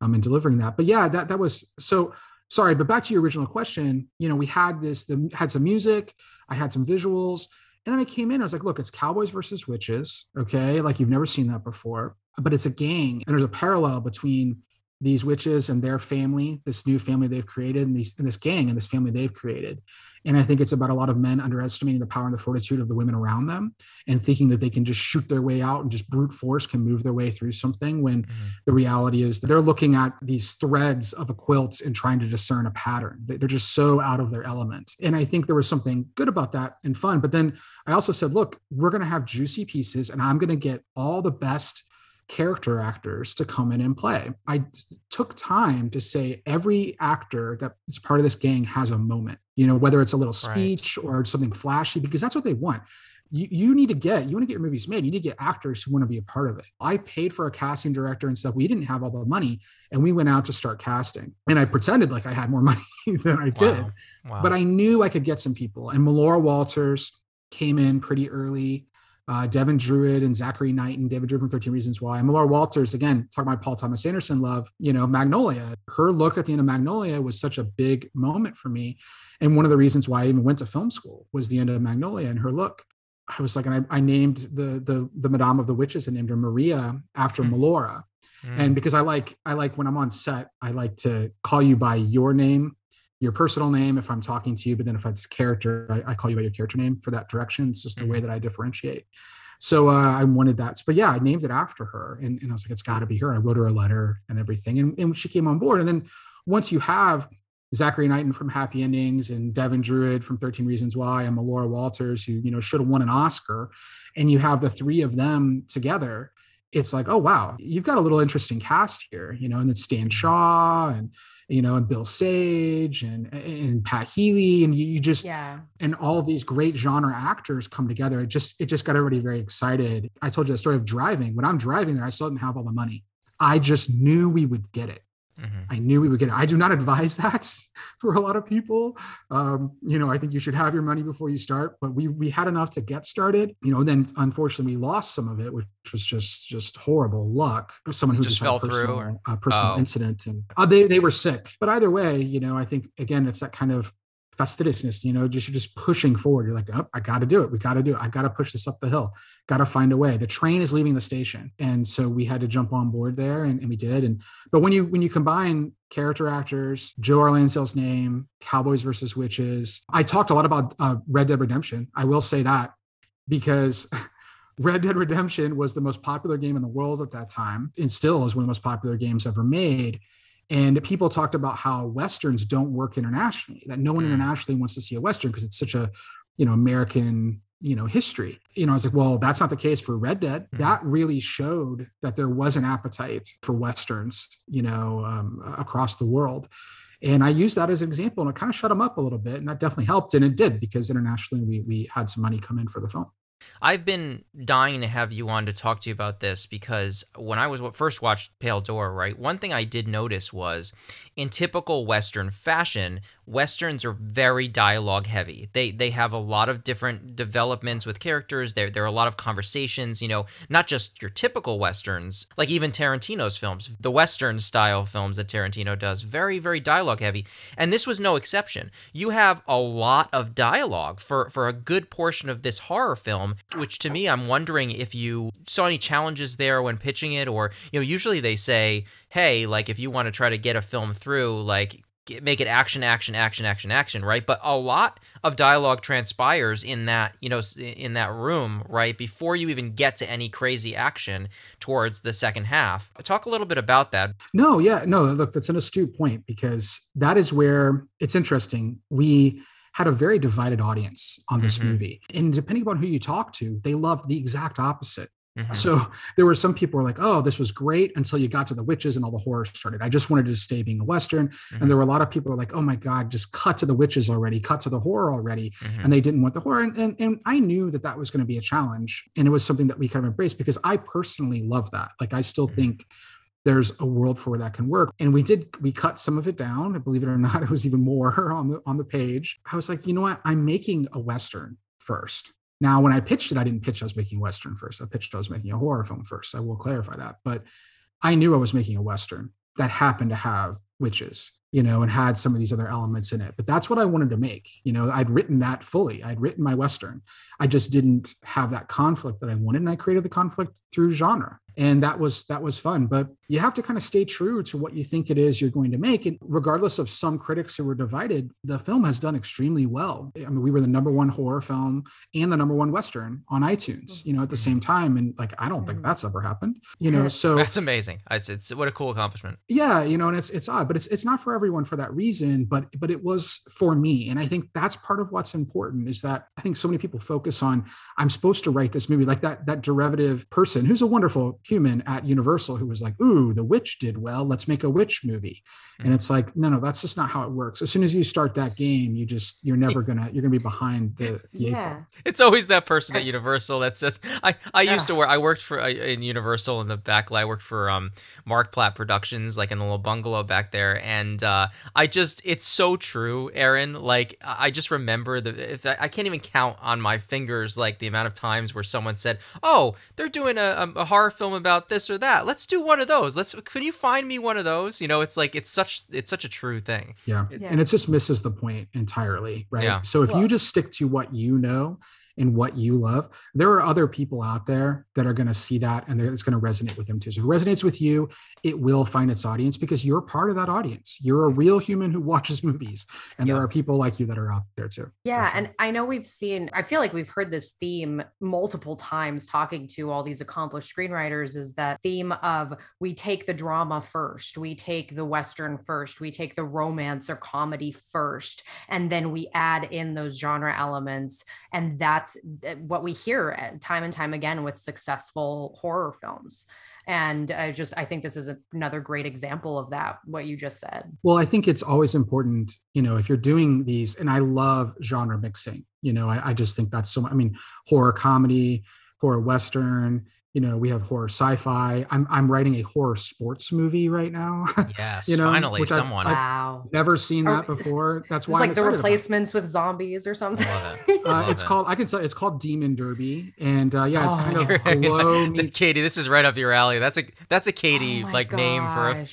um, in delivering that. But yeah, that that was so. Sorry, but back to your original question. You know, we had this, the, had some music, I had some visuals, and then I came in. I was like, look, it's cowboys versus witches. Okay, like you've never seen that before, but it's a gang, and there's a parallel between these witches and their family, this new family they've created, and these and this gang and this family they've created. And I think it's about a lot of men underestimating the power and the fortitude of the women around them, and thinking that they can just shoot their way out and just brute force can move their way through something. When Mhm. the reality is that they're looking at these threads of a quilt and trying to discern a pattern. They're just so out of their element. And I think there was something good about that and fun. But then I also said, look, we're going to have juicy pieces and I'm going to get all the best character actors to come in and play. I took time to say every actor that is part of this gang has a moment, you know, whether it's a little Right. speech or something flashy, because that's what they want you, you need to get you want to get your movies made you need to get actors who want to be a part of it i paid for a casting director and stuff we didn't have all the money and we went out to start casting and i pretended like i had more money than i did Wow. Wow. but i knew i could get some people and melora walters came in pretty early uh, Devin Druid and Zachary Knighton and David Drew from 13 Reasons Why. And Melora Walters, again, talking about Paul Thomas Anderson love, you know, Magnolia. Her look at the end of Magnolia was such a big moment for me. And one of the reasons why I even went to film school was the end of Magnolia and her look. I was like, and I, I named the the the Madame of the Witches and named her Maria after Hmm. Melora. Mm. And because I like I like when I'm on set, I like to call you by your name, your personal name if I'm talking to you, but then if it's character, I, I call you by your character name for that direction. It's just a way that I differentiate. So uh, I wanted that. But yeah, I named it after her. And, and I was like, it's got to be her. I wrote her a letter and everything. And, and she came on board. And then once you have Zachary Knighton from Happy Endings and Devin Druid from 13 Reasons Why and Melora Walters, who, you know, should have won an Oscar, and you have the three of them together, it's like, oh wow, you've got a little interesting cast here, you know, and then Stan Shaw and you know, and Bill Sage and and Pat Healy, and you, you just Yeah. and all these great genre actors come together. It just it just got everybody very excited. I told you the story of driving. When I'm driving there, I still didn't have all the money. I just knew we would get it. Mhm. I knew we would get it. I do not advise that for a lot of people. Um, you know, I think you should have your money before you start, but we we had enough to get started. You know, then unfortunately we lost some of it, which was just just horrible luck. Someone who Just just, fell a through, personal, uh, personal Oh. incident, and uh, they they were sick. But either way, you know, I think again it's that kind of fastidiousness. You know, just you're just pushing forward. You're like, oh, I got to do it. We got to do it. I got to push this up the hill. Got to find a way. The train is leaving the station, and so we had to jump on board there, and, and we did. And but when you when you combine character actors, Joe R. Lansdale's name, Cowboys versus Witches, I talked a lot about uh, Red Dead Redemption. I will say that because Red Dead Redemption was the most popular game in the world at that time, and still is one of the most popular games ever made. And people talked about how westerns don't work internationally. That no one Mm. internationally wants to see a western because it's such a, you know, American, you know, history. You know, I was like, well, that's not the case for Red Dead. Mhm. That really showed that there was an appetite for westerns, you know, um, across the world. And I used that as an example, and it kind of shut them up a little bit, and that definitely helped. And it did because internationally we we had some money come in for the film. I've been dying to have you on to talk to you about this because when I was first watched Pale Door, right, one thing I did notice was in typical Western fashion, Westerns are very dialogue heavy. They they have a lot of different developments with characters. There there are a lot of conversations, you know, not just your typical Westerns, like even Tarantino's films, the Western style films that Tarantino does, very, very dialogue heavy. And this was no exception. You have a lot of dialogue for, for a good portion of this horror film which to me, I'm wondering if you saw any challenges there when pitching it, or, you know, usually they say, hey, like if you want to try to get a film through, like make it action action action action action right? But a lot of dialogue transpires in that you know in that room right before you even get to any crazy action towards the second half. Talk a little bit about that. No yeah no look that's an astute point because that is where it's interesting. We had a very divided audience on this mm-hmm. movie. And depending upon who you talk to, they loved the exact opposite. Mm-hmm. So there were some people were like, "Oh, this was great," until you got to the witches and all the horror started. I just wanted to stay being a western, mm-hmm. and there were a lot of people were like, "Oh my god, just cut to the witches already, cut to the horror already," mm-hmm. and they didn't want the horror. And, and and I knew that that was going to be a challenge, and it was something that we kind of embraced because I personally love that. Like I still mm-hmm. think there's a world for where that can work. And we did, we cut some of it down. Believe it or not, it was even more on the on the page. I was like, you know what? I'm making a Western first. Now, when I pitched it, I didn't pitch I was making Western first. I pitched I was making a horror film first. I will clarify that. But I knew I was making a Western that happened to have witches you know, and had some of these other elements in it. But that's what I wanted to make. You know, I'd written that fully. I'd written my Western. I just didn't have that conflict that I wanted. And I created the conflict through genre and that was that was fun. But you have to kind of stay true to what you think it is you're going to make. And regardless of some critics who were divided the film has done extremely well. I mean we were the number one horror film and the number one western on itunes you know at the same time. And like i don't think mm-hmm. that's ever happened you know so that's amazing. It's, it's what a cool accomplishment. Yeah you know and it's it's odd but it's it's not for everyone for that reason but but it was for me. And i think that's part of what's important is that i think so many people focus on i'm supposed to write this movie like that that derivative person who's a wonderful human at Universal who was like, "Ooh, The Witch did well. Let's make a witch movie." Mm-hmm. And it's like, no, no, that's just not how it works. As soon as you start that game, you just you're never gonna you're gonna be behind the, the yeah. It's always that person at Universal that says, "I I yeah. used to work. I worked for in Universal in the back. I worked for um Mark Platt Productions, like in the little bungalow back there, and uh, I just it's so true, Aaron. Like I just remember the if I, I can't even count on my fingers like the amount of times where someone said, "Oh, they're doing a, a horror film." About this or that. Let's do one of those. Let's can you find me one of those? You know, it's like it's such it's such a true thing. Yeah. yeah. And it just misses the point entirely, right? Yeah. So if well, you just stick to what you know and what you love, there are other people out there that are going to see that and it's going to resonate with them too. So if it resonates with you, it will find its audience because you're part of that audience. You're a real human who watches movies, and there are people like you that are out there too. Yeah. Sure. And I know we've seen, I feel like we've heard this theme multiple times talking to all these accomplished screenwriters is that theme of we take the drama first, we take the Western first, we take the romance or comedy first, and then we add in those genre elements. And that's uh, what we hear uh, time and time again with successful horror films and i just i think this is another great example of that what you just said. Well i think it's always important you know if you're doing these and i love genre mixing you know i, I just think that's so i mean horror comedy horror western you know we have horror sci-fi. I'm i'm writing a horror sports movie right now yes you know finally someone. I've, wow. I've never seen that before. that's why like the replacements with zombies or something? It. uh, it's it. called i can say it's called demon derby and uh, yeah it's oh, kind of low meets... katie this is right up your alley. That's a that's a katie oh like gosh. name for a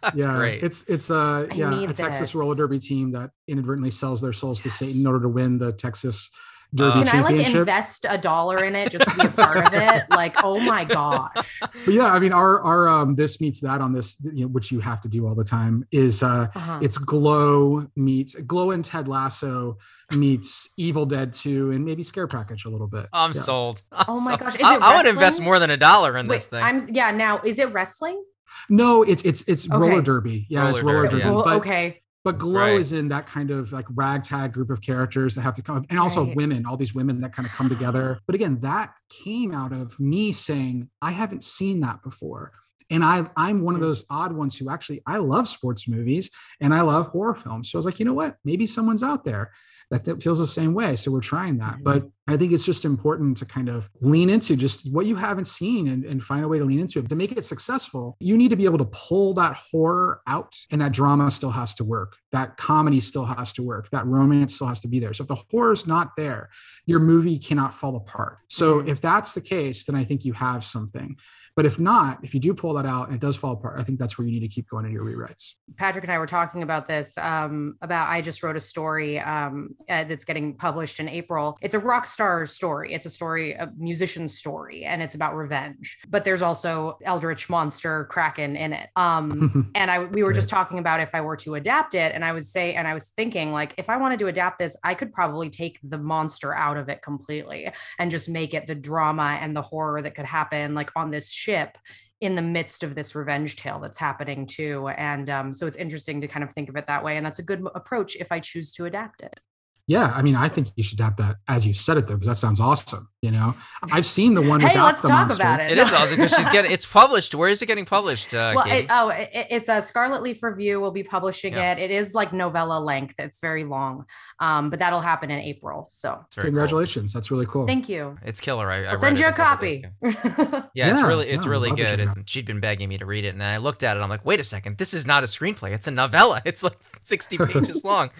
that's yeah, great. it's it's uh yeah a texas roller derby team that inadvertently sells their souls yes. to satan in order to win the texas Derby uh, Can I like invest a dollar in it just to be a part of it? Like, oh my gosh. But yeah, I mean, our our um this meets that on this, you know, which you have to do all the time is uh uh-huh. it's Glow meets Glow and Ted Lasso meets Evil Dead 2 and maybe Scare Package a little bit. I'm yeah. sold. I'm oh my sold. gosh. I, I want to invest more than a dollar in Wait, this thing. I'm yeah, now is it wrestling? No, it's it's it's okay. roller derby. Yeah, roller it's roller derby. derby. Yeah. But, okay. But Glow right. is in that kind of like ragtag group of characters that have to come, and also right. women, all these women that kind of come together. But again, that came out of me saying, I haven't seen that before. And I, I'm one of mm. those odd ones who actually I love sports movies and I love horror films. So I was like, you know what? Maybe someone's out there that, that feels the same way. So we're trying that. Mm-hmm. But I think it's just important to kind of lean into just what you haven't seen and, and find a way to lean into it. To make it successful, you need to be able to pull that horror out and that drama still has to work. That comedy still has to work. That romance still has to be there. So if the horror's not there, your movie cannot fall apart. So Mhm. if that's the case, then I think you have something. But if not, if you do pull that out and it does fall apart, I think that's where you need to keep going in your rewrites. Patrick and I were talking about this. Um, about I just wrote a story um, uh, that's getting published in April. It's a rock star story. It's a story, a musician's story, and it's about revenge. But there's also Eldritch monster Kraken in it. Um, and I we were just talking about if I were to adapt it, and I would say, and I was thinking like if I wanted to adapt this, I could probably take the monster out of it completely and just make it the drama and the horror that could happen like on this ship in the midst of this revenge tale that's happening too. And um, so it's interesting to kind of think of it that way. And that's a good approach if I choose to adapt it. Yeah, I mean, I think you should adapt that as you said it though, because that sounds awesome. You know, I've seen the one Hey, without let's the talk monster. about it. It is awesome because she's getting it's published. Where is it getting published, uh, well, it, oh, it, it's a Scarlet Leaf Review. We'll be publishing Yeah. it. It is like novella length. It's very long, um, but that'll happen in April. So It's very cool. Congratulations, that's really cool. thank you. It's killer. I, I I'll send you a copy. ago. Yeah, it's really it's no, really love to check good. And she'd been begging me to read it, and then I looked at it. I'm like, wait a second, this is not a screenplay. It's a novella. It's like 60 pages long,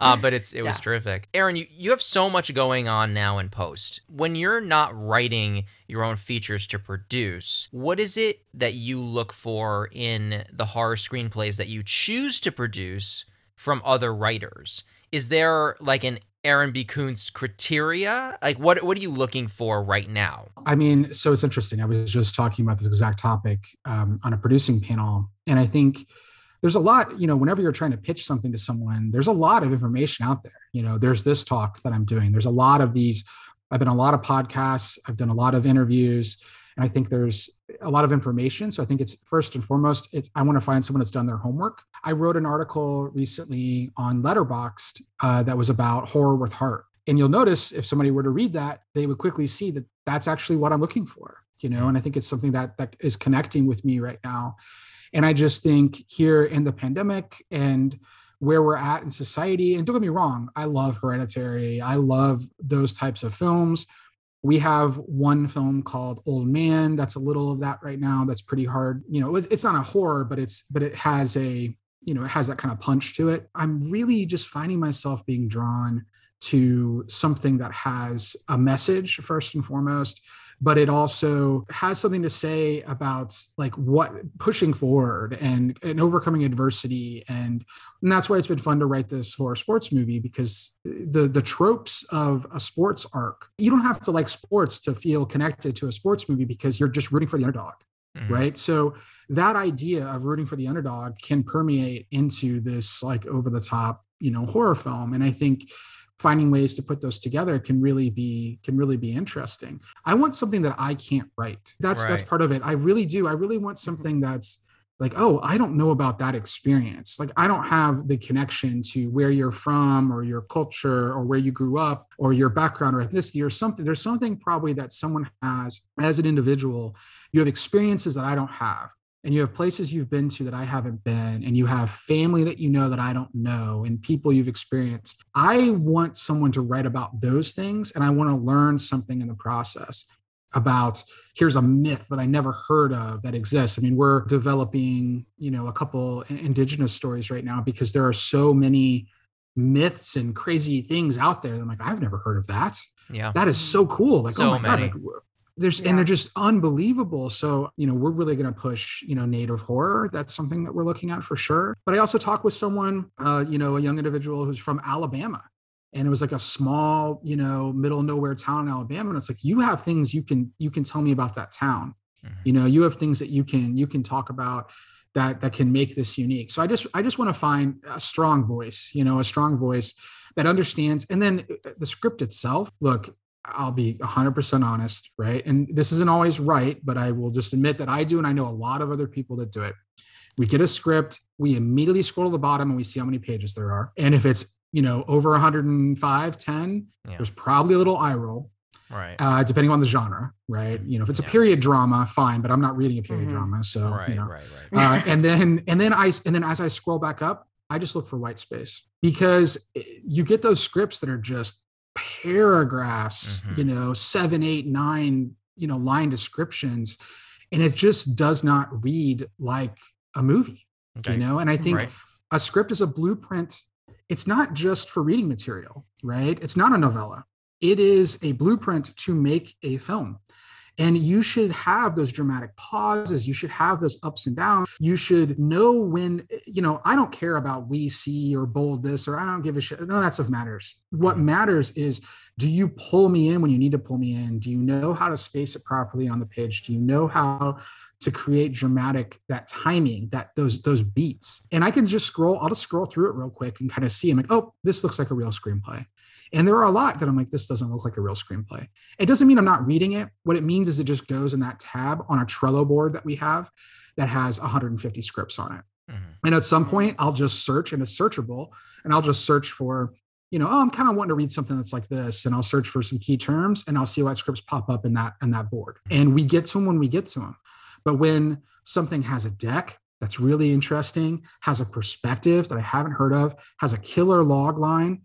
uh, but it's it was Yeah. terrific. Aaron, you you have so much going on now in post. When you're not writing your own features to produce, what is it that you look for in the horror screenplays that you choose to produce from other writers? Is there like an Aaron B. Koontz criteria? Like what what are you looking for right now? I mean, so it's interesting. I was just talking about this exact topic um, on a producing panel, and I think there's a lot. You know, whenever you're trying to pitch something to someone, there's a lot of information out there. You know, there's this talk that I'm doing. There's a lot of these. I've been a lot of podcasts. I've done a lot of interviews, and I think there's a lot of information. So I think it's first and foremost, it's I want to find someone that's done their homework. I wrote an article recently on Letterboxd uh, that was about horror with heart. And you'll notice if somebody were to read that, they would quickly see that that's actually what I'm looking for, you know. And I think it's something that that is connecting with me right now. And I just think here in the pandemic and where we're at in society, and don't get me wrong, I love Hereditary. I love those types of films. We have one film called Old Man. That's a little of that right now. That's pretty hard. You know, it's, it's not a horror, but it's but it has a you know it has that kind of punch to it. I'm really just finding myself being drawn to something that has a message first and foremost but it also has something to say about like what pushing forward and and overcoming adversity. And, and that's why it's been fun to write this horror sports movie because the the tropes of a sports arc you don't have to like sports to feel connected to a sports movie because you're just rooting for the underdog Mhm. right? So that idea of rooting for the underdog can permeate into this like over the top you know horror film. And i think finding ways to put those together can really be can really be interesting. I want something that i can't write. That's that's part of it. I really do. I really want mm-hmm. something that's like oh i don't know about that experience. Like i don't have the connection to where you're from or your culture or where you grew up or your background or ethnicity or something. There's something probably that someone has as an individual. You have experiences that i don't have and you have places you've been to that I haven't been, and you have family that you know that I don't know, and people you've experienced. I want someone to write about those things, and I want to learn something in the process about here's a myth that I never heard of that exists. I mean, we're developing, you know, a couple indigenous stories right now because there are so many myths and crazy things out there. I'm like, I've never heard of that. Yeah. That is so cool. Like, oh So oh my many. god, like, there's Yeah. and they're just unbelievable. So, you know, we're really going to push, you know, native horror. That's something that we're looking at for sure. But I also talked with someone, uh, you know, a young individual who's from Alabama. And it was like a small, you know, middle nowhere town in Alabama. And it's like, you have things you can you can tell me about that town. Mhm. You know, you have things that you can you can talk about that that can make this unique. So I just I just want to find a strong voice, you know, a strong voice that understands. And then uh, the script itself, look, I'll be 100% honest, right? And this isn't always right, but I will just admit that I do. And I know a lot of other people that do it. We get a script, we immediately scroll to the bottom and we see how many pages there are. And if it's, you know, over 105, 10, Yeah. there's probably a little eye roll, Right. uh, depending on the genre, right? You know, if it's a Yeah. period drama, fine, but I'm not reading a period Mhm. drama. So, right. you know, Right. Right. uh, and then and then I and then as I scroll back up, I just look for white space because eh, you get those scripts that are just paragraphs, mm-hmm. you know, seven, eight, nine, you know, line descriptions, and it just does not read like a movie, okay. you know. And I think right. a script is a blueprint. It's not just for reading material, right? It's not a novella. It is a blueprint to make a film. And you should have those dramatic pauses. You should have those ups and downs. You should know when, you know, I don't care about we see or bold this or I don't give a shit. No, that stuff matters. What mm-hmm. matters is do you pull me in when you need to pull me in? Do you know how to space it properly on the page? Do you know how to create dramatic that timing that those those beats and i can just scroll i'll just scroll through it real quick and kind of see i'm like oh this looks like a real screenplay and there are a lot that I'm like, this doesn't look like a real screenplay. It doesn't mean I'm not reading it. What it means is it just goes in that tab on our Trello board that we have that has 150 scripts on it. Mm-hmm. And at some point, I'll just search and it's searchable and I'll just search for, you know, oh, I'm kind of wanting to read something that's like this. And I'll search for some key terms and I'll see what scripts pop up in that in that board. And we get to them when we get to them. But when something has a deck that's really interesting, has a perspective that I haven't heard of, has a killer log line,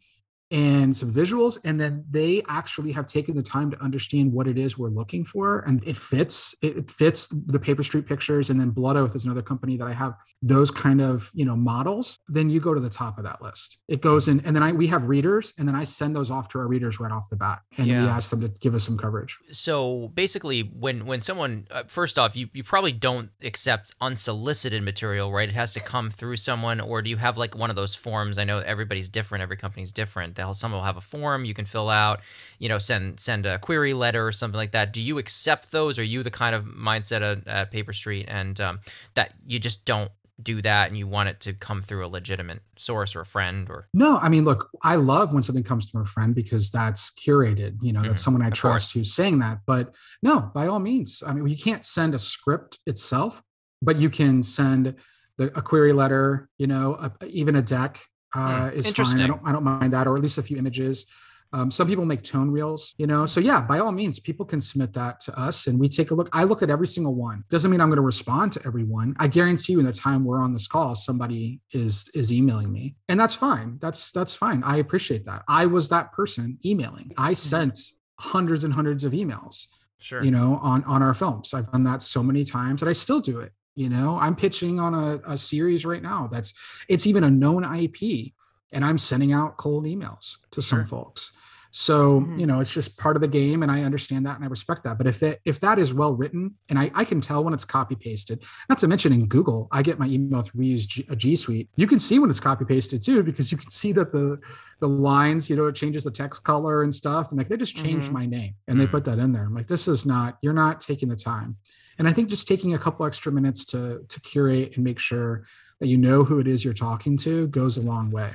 and some visuals and then they actually have taken the time to understand what it is we're looking for and it fits it fits the paper street pictures and then blood oath is another company that i have those kind of you know models. Then you go to the top of that list. It goes in and then i we have readers and then i send those off to our readers right off the bat and yeah. we ask them to give us some coverage. So basically when when someone uh, first off you, you probably don't accept unsolicited material right? It has to come through someone or do you have like one of those forms? I know everybody's different every company's different they'll some will have a form you can fill out you know send send a query letter or something like that do you accept those are you the kind of mindset at, at paper street and um, that you just don't do that and you want it to come through a legitimate source or a friend or no i mean look i love when something comes from a friend because that's curated you know mm-hmm. that's someone i of trust course. who's saying that but no by all means i mean you can't send a script itself but you can send the, a query letter you know a, even a deck Hmm, uh, is fine. I don't, I don't mind that, or at least a few images. Um, some people make tone reels, you know. So yeah, by all means, people can submit that to us, and we take a look. I look at every single one. Doesn't mean I'm going to respond to everyone. I guarantee you, in the time we're on this call, somebody is is emailing me, and that's fine. That's that's fine. I appreciate that. I was that person emailing. I mm-hmm. sent hundreds and hundreds of emails. Sure. You know, on on our films. I've done that so many times, and I still do it you know i'm pitching on a, a series right now that's it's even a known ip and i'm sending out cold emails to sure. some folks so mm-hmm. you know it's just part of the game and i understand that and i respect that but if that if that is well written and i, I can tell when it's copy pasted not to mention in google i get my email through we use G, a g suite you can see when it's copy pasted too because you can see that the the lines you know it changes the text color and stuff and like they just changed mm-hmm. my name and mm-hmm. they put that in there i'm like this is not you're not taking the time and I think just taking a couple extra minutes to to curate and make sure that you know who it is you're talking to goes a long way.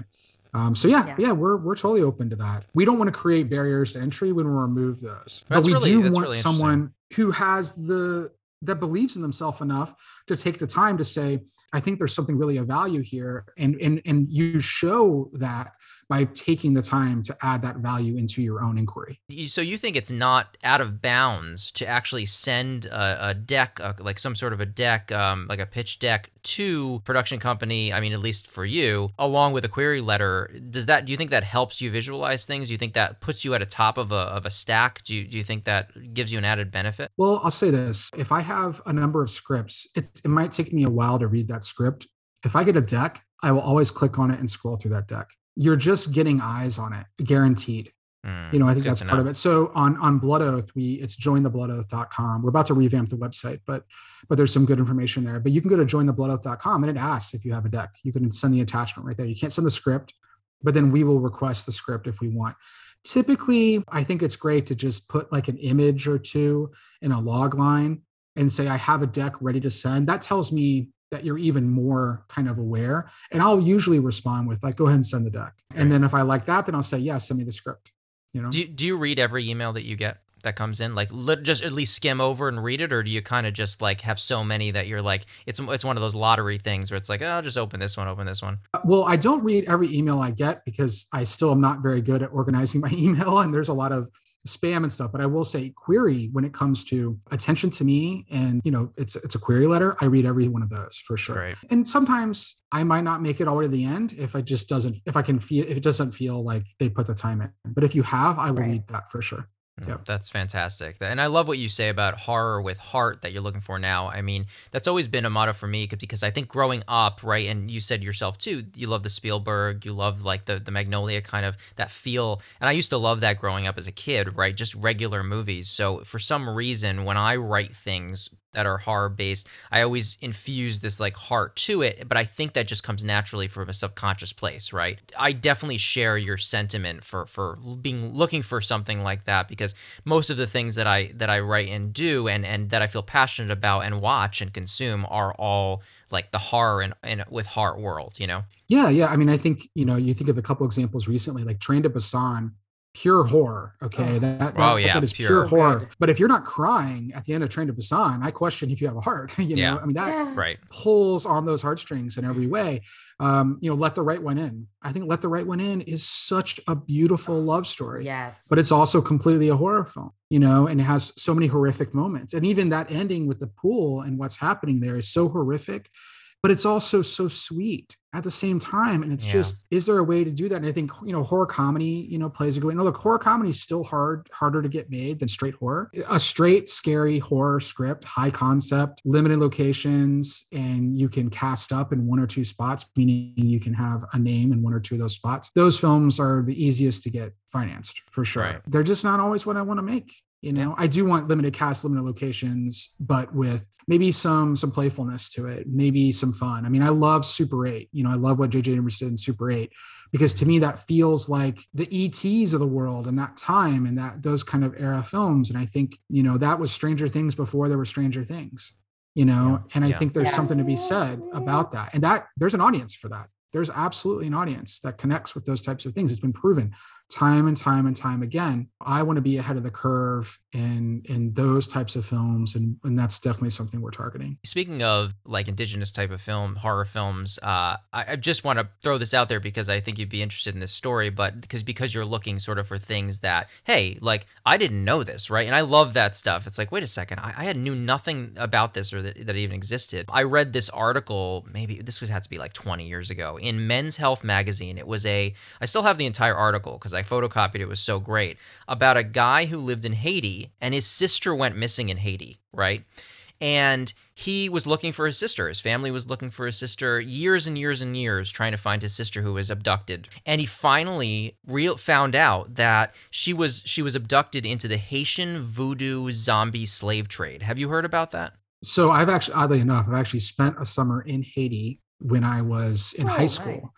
Um, so yeah, yeah, yeah, we're we're totally open to that. We don't want to create barriers to entry when we remove those, that's but we really, do want really someone who has the that believes in themselves enough to take the time to say, I think there's something really of value here, and and and you show that by taking the time to add that value into your own inquiry. So you think it's not out of bounds to actually send a, a deck, a, like some sort of a deck, um, like a pitch deck, to production company? I mean, at least for you, along with a query letter. Does that? Do you think that helps you visualize things? Do you think that puts you at a top of a of a stack? Do you do you think that gives you an added benefit? Well, I'll say this: if I have a number of scripts, it it might take me a while to read that script. If I get a deck, I will always click on it and scroll through that deck you're just getting eyes on it, guaranteed. Mm, you know, I think that's, that's part of it. So on on Blood Oath, we it's jointhebloodOath.com. We're about to revamp the website, but but there's some good information there. But you can go to jointhebloodOath.com and it asks if you have a deck. You can send the attachment right there. You can't send the script, but then we will request the script if we want. Typically, I think it's great to just put like an image or two in a log line and say, I have a deck ready to send. That tells me that you're even more kind of aware. And I'll usually respond with like, go ahead and send the deck. And then if I like that, then I'll say, yeah, send me the script. You know? Do you, do you read every email that you get that comes in? Like just at least skim over and read it, or do you kind of just like have so many that you're like it's it's one of those lottery things where it's like, oh, I'll just open this one, open this one. Uh, well, I don't read every email I get because I still am not very good at organizing my email, and there's a lot of spam and stuff. But I will say query when it comes to attention to me and you know it's it's a query letter. I read every one of those for sure. Right. And sometimes I might not make it all the way to the end if I just doesn't if I can feel if it doesn't feel like they put the time in. But if you have, I will Right. read that for sure. Yeah. That's fantastic. And I love what you say about horror with heart that you're looking for now. I mean, that's always been a motto for me because I think growing up, right, and you said yourself too, you love the Spielberg, you love like the the Magnolia kind of that feel. And I used to love that growing up as a kid, right? Just regular movies. So for some reason, when I write things that are horror based, I always infuse this like heart to it, but I think that just comes naturally from a subconscious place, right? I definitely share your sentiment for for being looking for something like that because most of the things that I that I write and do and and that I feel passionate about and watch and consume are all like the horror and, and with heart world, you know? Yeah, yeah. I mean, I think you know, you think of a couple examples recently, like Train to Busan, pure horror. Okay, Oh. that, that, Oh, that yeah, is pure. pure, horror. good. But if you're not crying at the end of Train to Busan, I question if you have a heart. you Yeah. know, I mean that Yeah. Right. pulls on those heartstrings in every way. Um, you know, Let the Right One In. I think Let the Right One In is such a beautiful love story. Yes. But it's also completely a horror film, you know, and it has so many horrific moments. And even that ending with the pool and what's happening there is so horrific, but it's also so sweet at the same time. And it's Yeah. just, is there a way to do that? And I think, you know, horror comedy, you know, plays a good way. Now, look, horror comedy is still hard, harder to get made than straight horror. A straight, scary horror script, high concept, limited locations, and you can cast up in one or two spots, meaning you can have a name in one or two of those spots. Those films are the easiest to get financed for sure. Right. They're just not always what I want to make. You know, I do want limited cast, limited locations, but with maybe some some playfulness to it, maybe some fun. I mean, I love Super 8. You know, I love what JJ Abrams did in Super 8 because to me that feels like the ETs of the world and that time and that those kind of era films. And I think, you know, that was Stranger Things before there were Stranger Things. You know, Yeah. and I Yeah. think there's Yeah. something to be said about that. And that there's an audience for that. There's absolutely an audience that connects with those types of things. It's been proven time and time and time again. I want to be ahead of the curve in in those types of films, and and that's definitely something we're targeting. Speaking of like indigenous type of film, horror films, uh, I, I just want to throw this out there because I think you'd be interested in this story, but because because you're looking sort of for things that, hey, like I didn't know this, right? And I love that stuff. It's like, wait a second, I, I had knew nothing about this or that, that even existed. I read this article, maybe this was had to be like 20 years ago in Men's Health magazine. It was a, I still have the entire article because I photocopied it. It was so great about a guy who lived in Haiti and his sister went missing in Haiti, right? and he was looking for his sister. His family was looking for his sister years and years and years, trying to find his sister who was abducted. And he finally real found out that she was she was abducted into the Haitian voodoo zombie slave trade. Have you heard about that? So I've actually, oddly enough, I've actually spent a summer in Haiti when I was in Oh, high nice. school.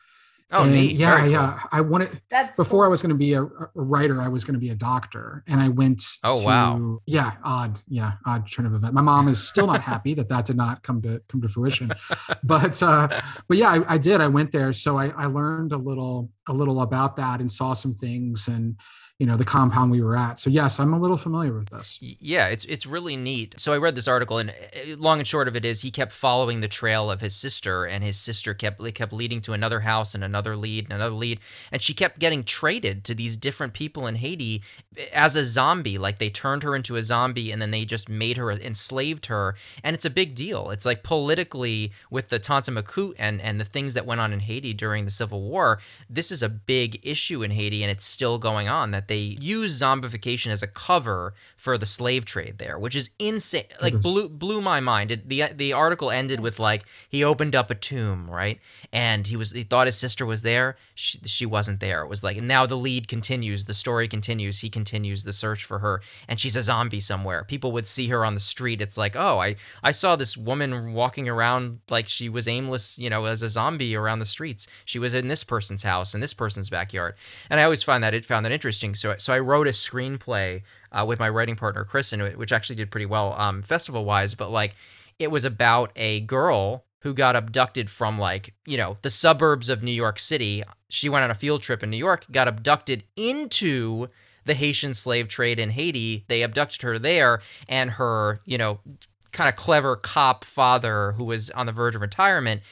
Oh, And neat. Yeah, Very cool. yeah. I wanted That's before I was going to be a, a writer, I was going to be a doctor, and I went. Oh, to- wow. Yeah, odd. Yeah, odd turn of event. My mom is still not happy that that did not come to come to fruition, but uh, but yeah, I, I did. I went there, so I, I learned a little a little about that and saw some things and you know the compound we were at. So yes, I'm a little familiar with this. Yeah, it's it's really neat. So I read this article, and uh, long and short of it is, he kept following the trail of his sister, and his sister kept kept leading to another house and another lead and another lead, and she kept getting traded to these different people in Haiti eh, as a zombie. Like they turned her into a zombie, and then they just made her enslaved her, and it's a big deal. It's like politically with the Tonton Macoute and and the things that went on in Haiti during the Civil War. This is a big issue in Haiti, and it's still going on. That they use zombification as a cover for the slave trade there, which is insane. Like is. blew blew my mind. It, the the article ended with like he opened up a tomb, right, and he was he thought his sister was there. She, she wasn't there. It was like and now the lead continues, the story continues. He continues the search for her, and she's a zombie somewhere. People would see her on the street. It's like, oh, I I saw this woman walking around like she was aimless, you know, as a zombie around the streets. She was in this person's house in this person's backyard, and I always find that it found that interesting. So so I wrote a screenplay uh, with my writing partner Kristen, which actually did pretty well um, festival wise. But like, it was about a girl who got abducted from like you know the suburbs of New York City. She went on a field trip in New York, got abducted into the Haitian slave trade in Haiti. They abducted her there, and her you know kind of clever cop father who was on the verge of retirement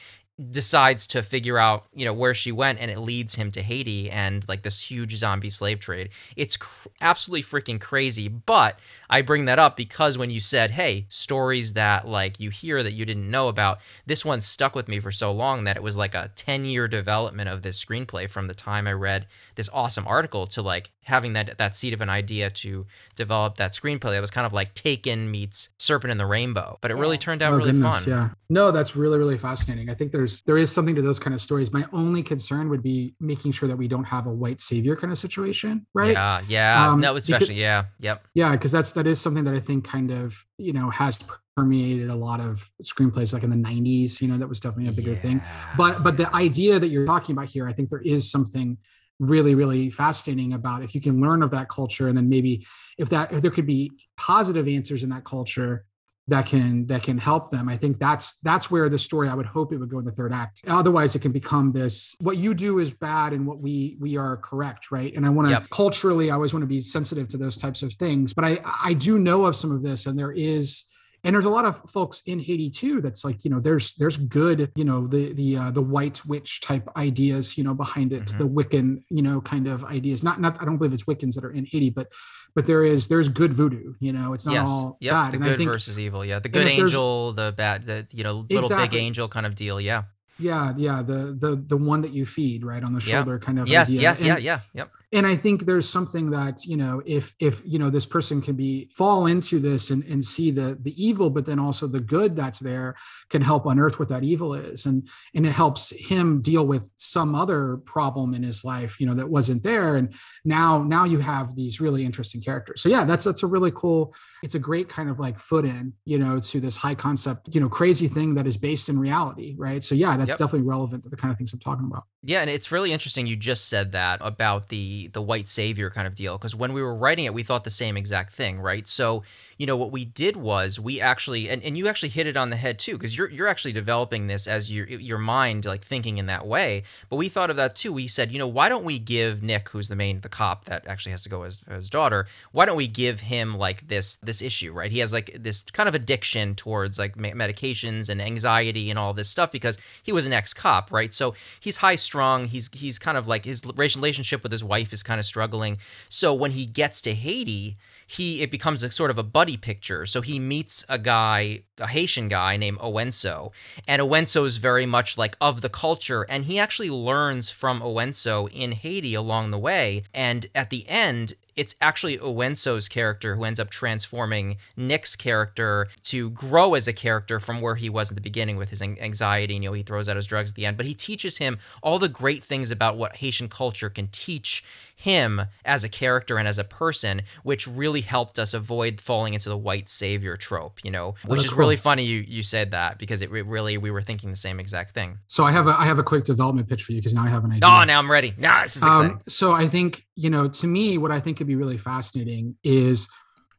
decides to figure out you know where she went and it leads him to haiti and like this huge zombie slave trade. It's cr- absolutely freaking crazy but i bring that up because when you said hey stories that like you hear that you didn't know about this one stuck with me for so long that it was like a 10 year development of this screenplay from the time i read this awesome article to like having that that seed of an idea to develop that screenplay that was kind of like taken meets serpent and the rainbow but it really turned out Oh, really goodness, fun Yeah. No, that's really, really fascinating. I think there's there is something to those kind of stories. My only concern would be making sure that we don't have a white savior kind of situation, right? Yeah, yeah. Um, no, because- especially yeah, yep. Yeah, because that's that is something that I think kind of you know has permeated a lot of screenplays, like in the '90s. You know, that was definitely a bigger thing. But but the idea that you're talking about here, I think there is something really really fascinating about if you can learn of that culture and then maybe if that if there could be positive answers in that culture that can that can help them i think that's that's where the story i would hope it would go in the third act otherwise it can become this what you do is bad and what we we are correct right and i want to Yep. culturally i always want to be sensitive to those types of things but i i do know of some of this and there is and there's a lot of folks in Haiti too that's like you know there's there's good you know the the uh, the white witch type ideas you know behind it Mhm. the Wiccan you know kind of ideas not not I don't believe it's Wiccans that are in Haiti but but there is there's good voodoo you know it's not yes. all Yep. bad The and I good think versus evil. Yeah. The good angel, the bad, the you know little big angel kind of deal. Yeah. yeah yeah the the the one that you feed right on the shoulder kind of Yes. idea. Yes. And- Yeah. Yeah. Yep. And i think there's something that you know if if you know this person can be fall into this and, and see the the evil but then also the good that's there can help unearth what that evil is. And and it helps him deal with some other problem in his life you know that wasn't there. And now now you have these really interesting characters. So yeah that's that's a really cool it's a great kind of like foot in you know to this high concept you know crazy thing that is based in reality right? So yeah that's Yep. definitely relevant to the kind of things i'm talking about. Yeah, and it's really interesting you just said that about the the white savior kind of deal because when we were writing it we thought the same exact thing, right? So, you know, what we did was we actually and, and you actually hit it on the head too because you're you're actually developing this as your your mind like thinking in that way. But we thought of that too. We said, you know, why don't we give Nick who's the main the cop that actually has to go as his daughter, why don't we give him like this this issue, right? He has like this kind of addiction towards like me- medications and anxiety and all this stuff because he was an ex-cop, right? So he's high strung. He's he's kind of like his relationship with his wife is kind of struggling. So when he gets to Haiti, he it becomes a sort of a buddy picture. So he meets a guy, a Haitian guy named Owenso, and Owenso is very much like of the culture, and he actually learns from Owenso in Haiti along the way. And at the end, it's actually Owenso's character who ends up transforming Nick's character to grow as a character from where he was at the beginning with his an- anxiety. You know, he throws out his drugs at the end, but he teaches him all the great things about what Haitian culture can teach him as a character and as a person, which really helped us avoid falling into the white savior trope. You know, which is cool. really funny you you said that because it re- really we were thinking the same exact thing. so i have a i have a quick development pitch for you because now i have an idea Oh, now I'm ready. Nah, this is exciting. Um, so I think, you know, to me, what I think could be really fascinating is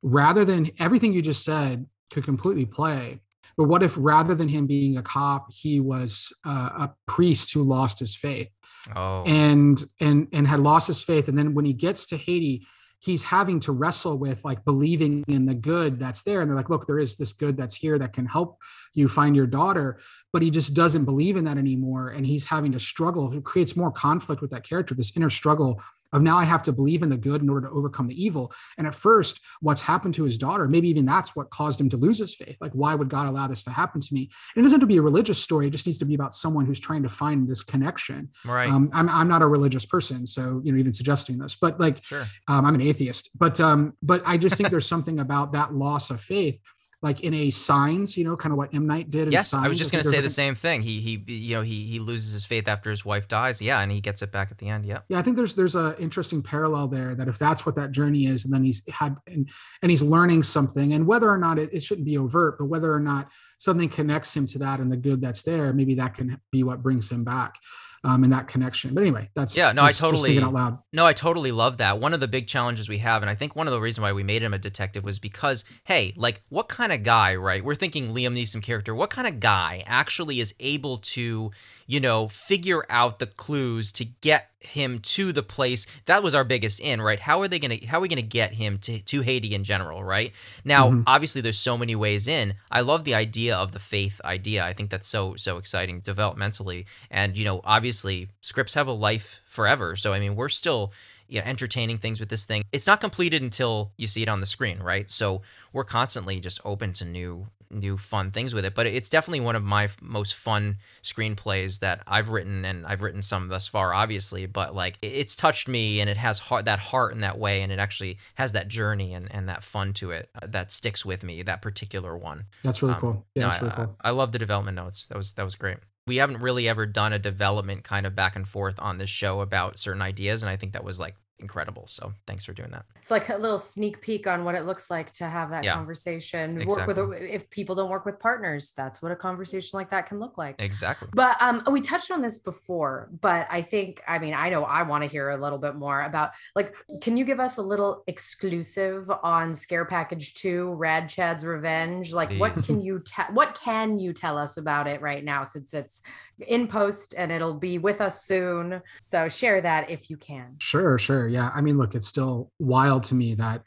rather than everything you just said could completely play, but what if rather than him being a cop, he was uh, a priest who lost his faith oh, and and and had lost his faith, and then when he gets to Haiti, he's having to wrestle with like believing in the good that's there, and they're like, look, there is this good that's here that can help you find your daughter but he just doesn't believe in that anymore. And he's having to struggle. It creates more conflict with that character this inner struggle of now i have to believe in the good in order to overcome the evil. And at first what's happened to his daughter maybe even that's what caused him to lose his faith. Like why would god allow this to happen to me? And it doesn't have to be a religious story. It just needs to be about someone who's trying to find this connection. Right. um, I'm, I'm not a religious person so you know even suggesting this but like sure. um, I'm an atheist, but um, but I just think there's something about that loss of faith, like in a Signs, you know, kind of what M Night did. Yes, I was just going to say the there's same thing. He he you know he he loses his faith after his wife dies. Yeah, and he gets it back at the end. Yeah. Yeah, I think there's there's a interesting parallel there that if that's what that journey is, and then he's had and and he's learning something, and whether or not it, it shouldn't be overt, but whether or not something connects him to that and the good that's there, maybe that can be what brings him back. Um, and that connection. But anyway, that's Yeah, no, I just- just totally- out loud. No, I totally love that. One of the big challenges we have, and I think one of the reasons why we made him a detective was because, hey, like, what kind of guy, right? We're thinking Liam Neeson character. What kind of guy actually is able to, you know, figure out the clues to get him to the place. That was our biggest in right? How are they gonna how are we gonna get him to, to haiti in general right? Now Mhm. obviously there's so many ways in. I love the idea of the faith idea. I think that's so so exciting developmentally. And you know obviously scripts have a life forever. So i mean we're still yeah, entertaining things with this thing. It's not completed until you see it on the screen, right? So we're constantly just open to new new fun things with it. But it's definitely one of my most fun screenplays that I've written, and I've written some thus far, obviously. But like it's touched me, and it has heart, that heart in that way, and it actually has that journey and, and that fun to it uh, that sticks with me. That particular one. That's really Um, cool. Yeah, No, that's I, really cool. I, I love the development notes. That was that was great. We haven't really ever done a development kind of back and forth on this show about certain ideas, and I think that was like incredible. So thanks for doing that. It's like a little sneak peek on what it looks like to have that Yeah, conversation. Work with if people don't work with partners, that's what a conversation like that can look like. Exactly. But um, we touched on this before, but I think, I mean, I know I want to hear a little bit more about like, can you give us a little exclusive on Scare Package 2, Rad Chad's Revenge? Like, what can you tell what can you tell us about it right now since it's in post and it'll be with us soon? So share that if you can. Sure, sure. Yeah. I mean, look, it's still wild to me that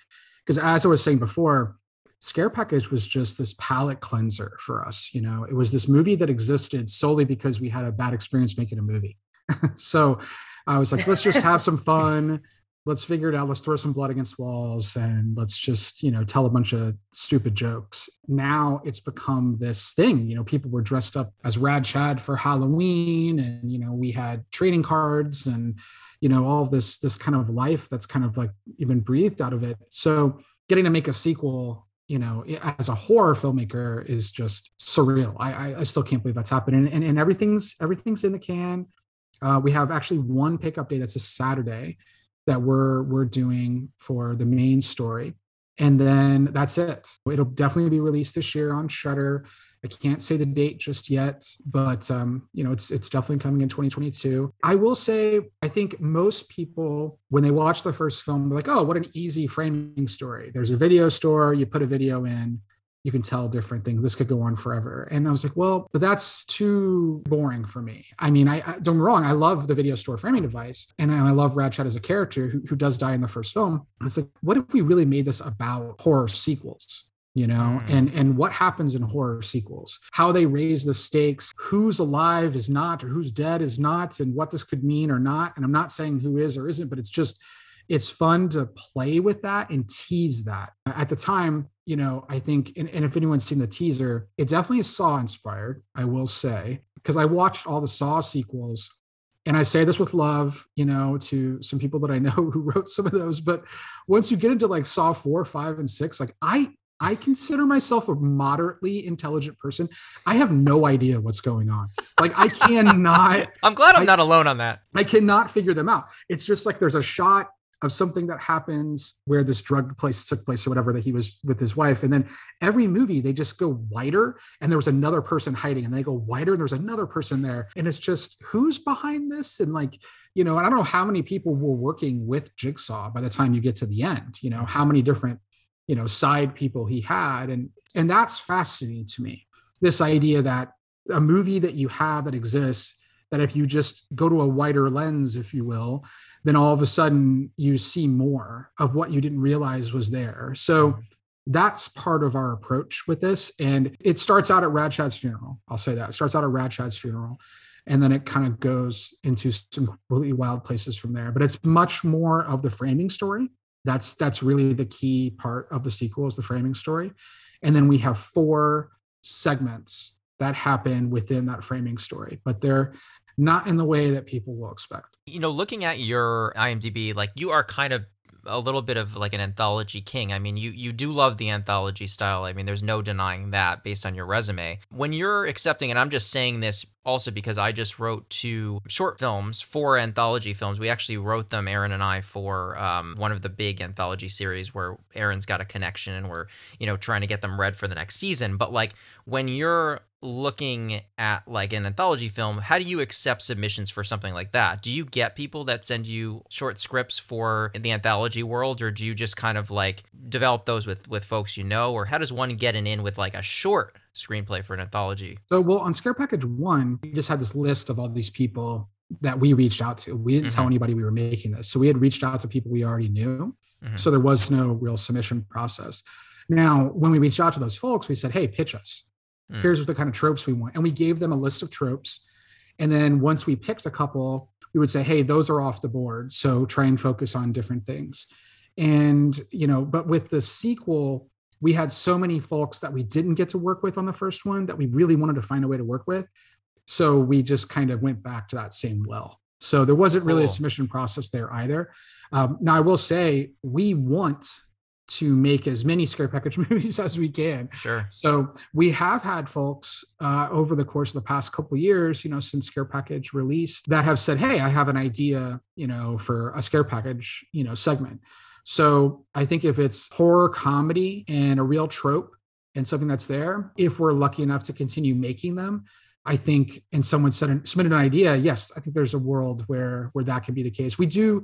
because as I was saying before, Scare Package was just this palate cleanser for us. You know, it was this movie that existed solely because we had a bad experience making a movie. so I was like, let's just have some fun. Let's figure it out. Let's throw some blood against walls and let's just, you know, tell a bunch of stupid jokes. Now it's become this thing. You know, people were dressed up as Rad Chad for Halloween, and you know, we had trading cards and you know all this this kind of life that's kind of like even breathed out of it. So getting to make a sequel you know as a horror filmmaker is just surreal. I i, I still can't believe that's happening. And, and everything's everything's in the can. Uh, we have actually one pickup day that's a saturday that we're we're doing for the main story. And then that's it. It'll definitely be released this year on Shudder I can't say the date just yet, but um, you know, it's it's definitely coming in 2022. I will say, I think most people, when they watch the first film, like, "Oh, what an easy framing story." There's a video store, you put a video in, you can tell different things. This could go on forever. And I was like, "Well, but that's too boring for me." I mean, I, I don't get me wrong, I love the video store framing device, and I love Rad Chad as a character who, who does die in the first film. It's like, what if we really made this about horror sequels? You know Mm. and and what happens in horror sequels how they raise the stakes who's alive is not or who's dead is not and what this could mean or not and i'm not saying who is or isn't but it's just it's fun to play with that and tease that at the time you know i think and, and if anyone's seen the teaser it definitely is saw inspired i will say because i watched all the saw sequels and I say this with love, you know, to some people that I know who wrote some of those. But once you get into like Saw four, five, and six, like I I consider myself a moderately intelligent person. I have no idea what's going on. Like I cannot I'm glad I'm I- not alone on that. I cannot figure them out. It's just like there's a shot of something that happens where this drug place took place or whatever that he was with his wife. And then every movie they just go wider and there was another person hiding and they go wider and there's another person there. And it's just who's behind this? And like, you know, I don't know how many people were working with Jigsaw by the time you get to the end, you know, how many different, you know, side people he had. And and that's fascinating to me. This idea that a movie that you have that exists that if you just go to a wider lens, if you will, then all of a sudden you see more of what you didn't realize was there. So mm-hmm. that's part of our approach with this. And it starts out at Rad Chad's funeral. I'll say that. It starts out at Rad Chad's funeral. And then it kind of goes into some completely wild places from there. But it's much more of the framing story. That's that's really the key part of the sequel is the framing story. And then we have four segments that happen within that framing story, but they're not in the way that people will expect. You know, looking at your IMDb, like you are kind of a little bit of like an anthology king. I mean, you you do love the anthology style. I mean, there's no denying that based on your resume. When you're accepting, and I'm just saying this also because I just wrote two short films, four anthology films. We actually wrote them, Aaron and I, for um, one of the big anthology series where Aaron's got a connection and we're you know trying to get them read for the next season. But like when you're looking at like an anthology film, how do you accept submissions for something like that? Do you get people that send you short scripts for the anthology world, or do you just kind of like develop those with with folks you know, or how does one get an in with like a short screenplay for an anthology? So, well, on Scare Package One, we just had this list of all these people that we reached out to. We didn't tell Mhm. anybody we were making this. So we had reached out to people we already knew. Mhm. So there was no real submission process. Now, when we reached out to those folks, we said, hey, pitch us. Mm. Here's what the kind of tropes we want. And we gave them a list of tropes. And then once we picked a couple, we would say, hey, those are off the board. So try and focus on different things. And, you know, but with the sequel, we had so many folks that we didn't get to work with on the first one that we really wanted to find a way to work with. So we just kind of went back to that same well. So there wasn't really a submission process there either. Um, now I will say we want to make as many scare package movies as we can. Sure. So we have had folks uh, over the course of the past couple years, you know, since Scare Package released, that have said, "Hey, I have an idea, you know, for a Scare Package, you know, segment." So I think if it's horror comedy and a real trope and something that's there, if we're lucky enough to continue making them, I think, and someone said and submitted an idea, yes, I think there's a world where where that can be the case. We do,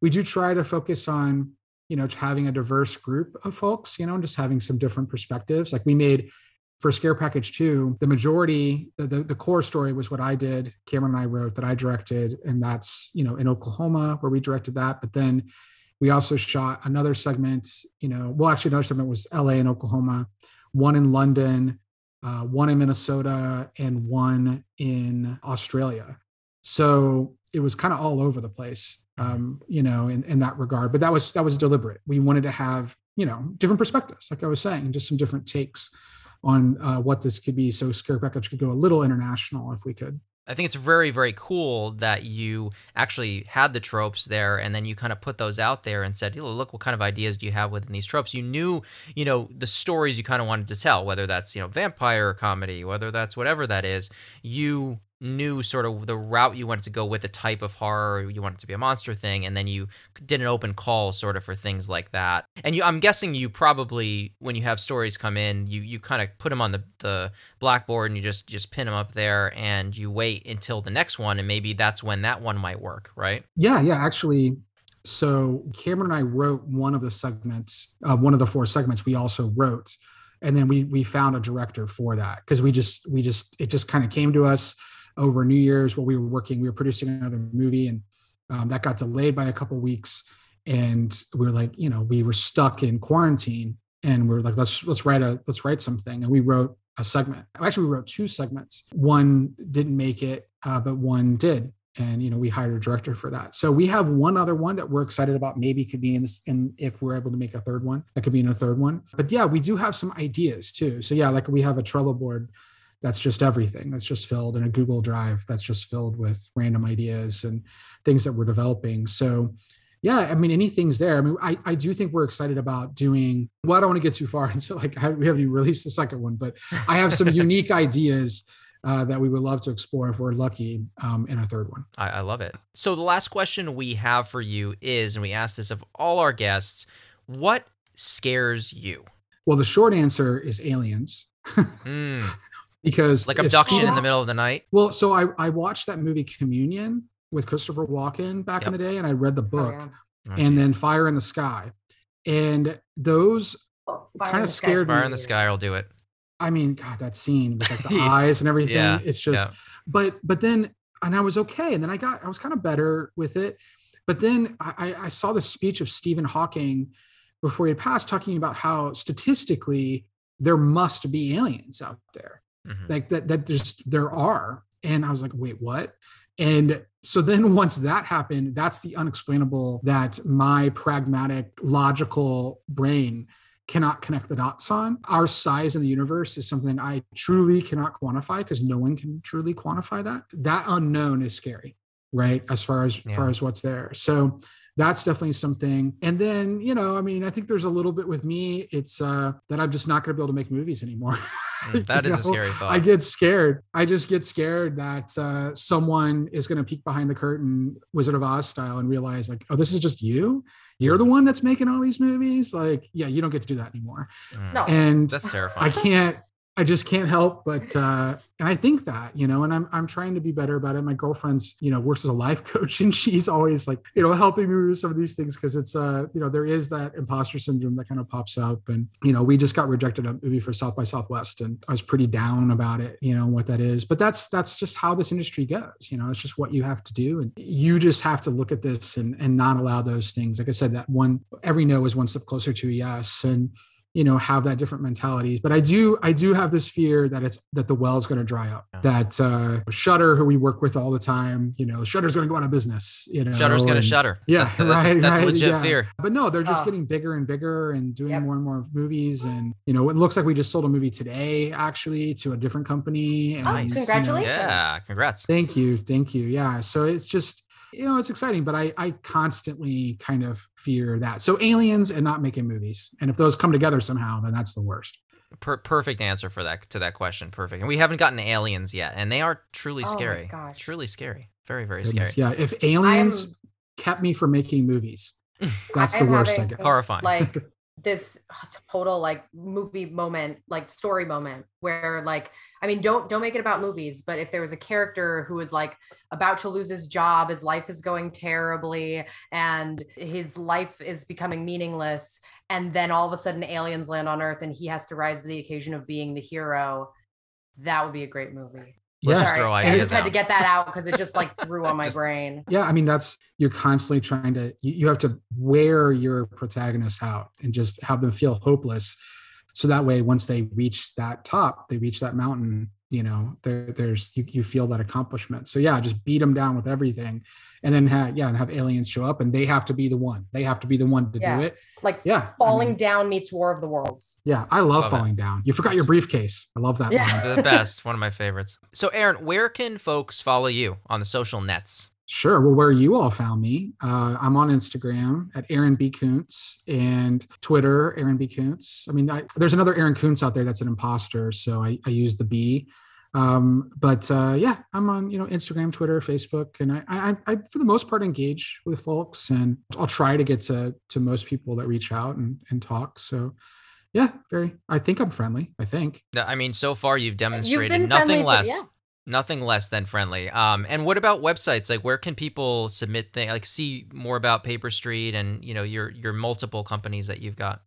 we do try to focus on, you know, having a diverse group of folks, you know, and just having some different perspectives. Like we made for Scare Package Two, the majority, the, the the core story was what I did, Cameron and I wrote, that I directed, and that's you know in Oklahoma where we directed that. But then we also shot another segment, you know, well, actually another segment was LA and Oklahoma, one in London, uh, one in Minnesota, and one in Australia. So it was kind of all over the place, um, you know, in, in that regard. But that was that was deliberate. We wanted to have, you know, different perspectives, like I was saying, just some different takes on uh, what this could be. So Scare Package could go a little international if we could. I think it's very, very cool that you actually had the tropes there and then you kind of put those out there and said, look, what kind of ideas do you have within these tropes? You knew, you know, the stories you kind of wanted to tell, whether that's, you know, vampire comedy, whether that's whatever that is. You knew sort of the route you wanted to go with the type of horror you wanted to be a monster thing and then you did an open call sort of for things like that and you i'm guessing you probably when you have stories come in you you kind of put them on the the blackboard and you just just pin them up there and you wait until the next one and maybe that's when that one might work right Yeah, yeah, actually. So Cameron and I wrote one of the segments, uh, one of the four segments we also wrote. And then we we found a director for that because we just we just it just kind of came to us over New Year's while we were working. We were producing another movie and um, that got delayed by a couple weeks. And we were like, you know, we were stuck in quarantine and we are like, let's let's write a let's write something. And we wrote a segment. Actually, we wrote two segments. One didn't make it, uh, but one did and you know we hired a director for that so we have one other one that we're excited about maybe could be in this and if we're able to make a third one that could be in a third one but yeah we do have some ideas too so yeah like we have a trello board that's just everything. That's just filled in a google drive. That's just filled with random ideas and things that we're developing. So yeah i mean anything's there. I mean i, I do think we're excited about doing well i don't want to get too far into like I, we haven't even released the second one but i have some unique ideas uh, that we would love to explore if we're lucky um, in a third one. I, I love it. So the last question we have for you is and we ask this of all our guests what scares you? Well, the short answer is aliens. mm, because like abduction Stephen- in the middle of the night Well, so I, I watched that movie Communion with Christopher Walken back in the day, and I read the Oh, book, yeah. Oh, and then. Fire in the Sky, and those. Oh, Kinda Fire in the Sky's scared me. fire in the really sky will do it I mean, God, that scene with like the Yeah. eyes and everything. Yeah, It's just, yeah. but but then, and I was okay, and then I got I was kind of better with it, but then I, I I saw the speech of Stephen Hawking before he passed, talking about how statistically there must be aliens out there. Mhm. like that that just there are. And i was like wait what? And so then once that happened that's the unexplainable that my pragmatic logical brain cannot connect the dots on. Our size in the universe is something i truly cannot quantify because no one can truly quantify that. That unknown is scary right as far as Yeah. far as what's there. So that's definitely something and then you know i mean i think there's a little bit with me it's uh that i'm just not going to be able to make movies anymore Mm, that You a scary thought I get scared. I just get scared that uh, someone is going to peek behind the curtain, Wizard of Oz style, and realize like, oh, this is just you. You're the one that's making all these movies. Like, yeah, you don't get to do that anymore. Mm, No. And that's terrifying. I can't. I just can't help but uh and I think that, you know, and I'm I'm trying to be better about it. My girlfriend's, you know, works as a life coach and she's always like, you know, helping me with some of these things because it's uh, you know, there is that imposter syndrome that kind of pops up. And, you know, we just got rejected a movie for South by Southwest and I was pretty down about it, you know, what that is. But that's that's just how this industry goes. You know, it's just what you have to do. And you just have to look at this and and not allow those things. Like I said, that one every no is one step closer to a yes. And you know have that different mentalities but i do i do have this fear that it's that the well is going to dry up yeah. that uh Shudder who we work with all the time you know Shudder's going to go out of business you know Shudder's going to shutter yeah that's, the, that's, right, a, that's right, a legit yeah. fear but no they're just oh. getting bigger and bigger and doing Yep. more and more movies and you know it looks like we just sold a movie today actually to a different company and, Nice. you know, Congratulations. yeah congrats thank you thank you yeah so it's just you know it's exciting but i i constantly kind of fear that. So aliens and not making movies. And if those come together somehow then that's the worst. Per- perfect answer for that to that question. Perfect. And we haven't gotten aliens yet and they are truly Oh my scary. gosh. truly scary. Very very Goodness, scary. Yeah if aliens I'm- kept me from making movies that's the I'm worst i having, guess. Horrifying. Like this ah, total like movie moment, like story moment where like I mean don't don't make it about movies, but if there was a character who was like about to lose his job, his life is going terribly and his life is becoming meaningless and then all of a sudden aliens land on earth and he has to rise to the occasion of being the hero, that would be a great movie. Let's yeah. just throw I just had to get that out because it just like threw on my Just- brain. yeah i mean that's you're constantly trying to you, you have to wear your protagonists out and just have them feel hopeless. So that way once they reach that top they reach that mountain you know there there's you, you feel that accomplishment. So yeah just beat them down with everything and then have yeah and have aliens show up and they have to be the one they have to be the one to Yeah. do it Like yeah I falling mean, down meets War of the Worlds. yeah i love, Love it. falling down you forgot your briefcase i love that Yeah. one. the best one of my favorites so aaron where can folks follow you on the social nets Sure. Well, where you all found me, uh, I'm on Instagram at Aaron B. Koontz and Twitter, Aaron B. Koontz. I mean, I, there's another Aaron Koontz out there that's an imposter, so I, I use the B. Um, but uh, yeah, I'm on you know Instagram, Twitter, Facebook, and I, I, I for the most part engage with folks, and I'll try to get to to most people that reach out and and talk. So yeah, very. I think I'm friendly. I think. I mean so far you've demonstrated been nothing friendly to- less yeah. nothing less than friendly um and what about websites like where can people submit things like see more about paper street and you know your your multiple companies that you've got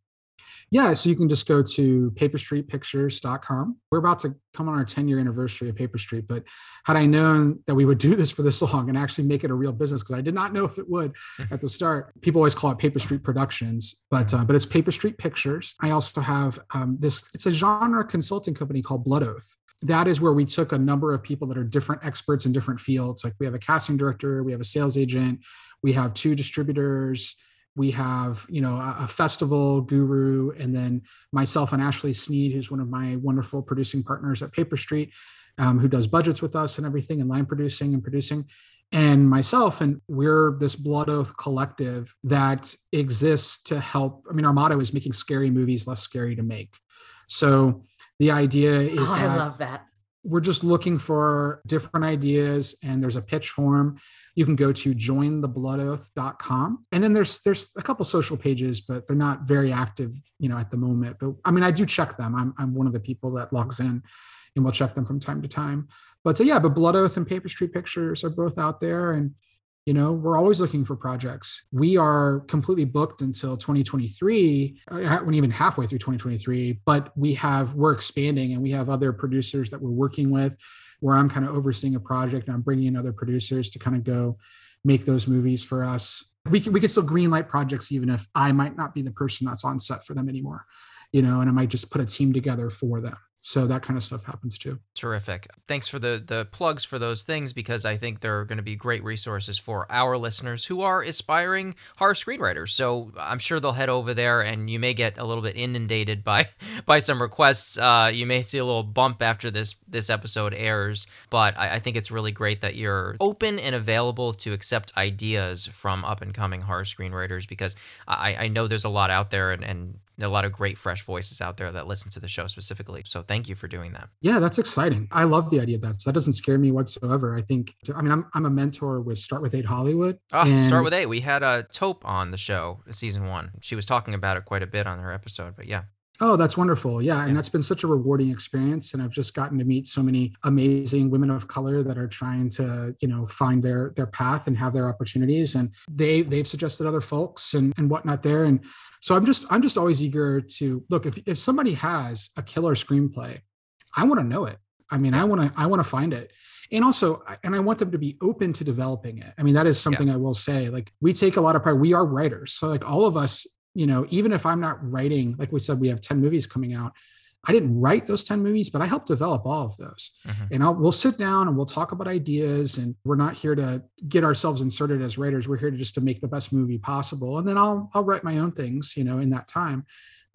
Yeah, so you can just go to paperstreetpictures.com. We're about to come on our 10 year anniversary of Paper Street, but had I known that we would do this for this long and actually make it a real business, because I did not know if it would at the start. People always call it Paper Street Productions, but uh, but it's Paper Street Pictures. I also have um, this. It's a genre consulting company called Blood Oath. That is where we took a number of people that are different experts in different fields. Like we have a casting director, we have a sales agent, we have two distributors, we have you know a, a festival guru and then myself and ashley sneed who's one of my wonderful producing partners at paper street um, who does budgets with us and everything and line producing and producing and myself and we're this blood oath collective that exists to help i mean our motto is making scary movies less scary to make so the idea is Oh, that I love that. We're just looking for different ideas and there's a pitch form you can go to jointhebloodoath.com and then there's there's a couple social pages but they're not very active you know at the moment. But i mean i do check them. I'm, I'm one of the people that logs in and we'll check them from time to time. But so yeah but blood oath and paper street pictures are both out there and you know we're always looking for projects. We are completely booked until 2023 uh, when even halfway through 2023 but we have we're expanding and we have other producers that we're working with where i'm kind of overseeing a project and i'm bringing in other producers to kind of go make those movies for us. We can we can still greenlight projects even if i might not be the person that's on set for them anymore you know and i might just put a team together for them so that kind of stuff happens too Terrific. Thanks for the the plugs for those things because I think they're going to be great resources for our listeners who are aspiring horror screenwriters. So I'm sure they'll head over there, and you may get a little bit inundated by by some requests. Uh, you may see a little bump after this this episode airs, but I, I think it's really great that you're open and available to accept ideas from up and coming horror screenwriters because I, I know there's a lot out there and, and a lot of great fresh voices out there that listen to the show specifically. So thank you for doing that. Yeah, that's exciting. I love the idea of that. So that doesn't scare me whatsoever. I think, I mean, I'm, I'm a mentor with Start With Eight Hollywood. Oh, and- start with eight. We had a uh, Taupe on the show, season one. She was talking about it quite a bit on her episode, but yeah. Oh, that's wonderful. Yeah. And that's been such a rewarding experience. And I've just gotten to meet so many amazing women of color that are trying to, you know, find their their path and have their opportunities. And they they've suggested other folks and, and whatnot there. And so I'm just I'm just always eager to look if if somebody has a killer screenplay, I want to know it. I mean, I want to I want to find it and also and i want them to be open to developing it i mean that is something yeah. i will say like we take a lot of pride we are writers so like all of us you know even if i'm not writing like we said we have 10 movies coming out i didn't write those 10 movies but i helped develop all of those. Mm-hmm. and I'll, we'll sit down and we'll talk about ideas and we're not here to get ourselves inserted as writers. We're here to just to make the best movie possible. And then i'll i'll write my own things you know in that time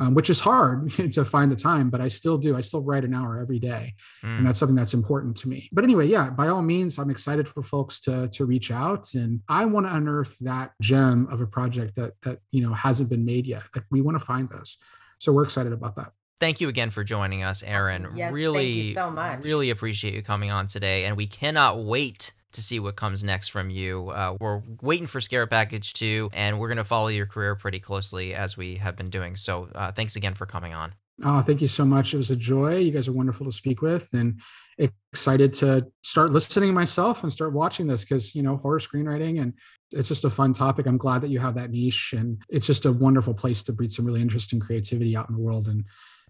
um, which is hard to find the time, but I still do. I still write an hour every day, mm. and that's something that's important to me. But anyway, yeah, by all means, I'm excited for folks to to reach out, and I want to unearth that gem of a project that that you know hasn't been made yet. Like we want to find those, so we're excited about that. Thank you again for joining us, Aaron. Yes, really, so much. Really appreciate you coming on today, and we cannot wait to see what comes next from you. Uh, we're waiting for Scare Package 2, and we're going to follow your career pretty closely as we have been doing. So uh, thanks again for coming on. Oh, thank you so much. It was a joy. You guys are wonderful to speak with, and excited to start listening myself and start watching this because you know horror screenwriting and it's just a fun topic. I'm glad that you have that niche, and it's just a wonderful place to breed some really interesting creativity out in the world. And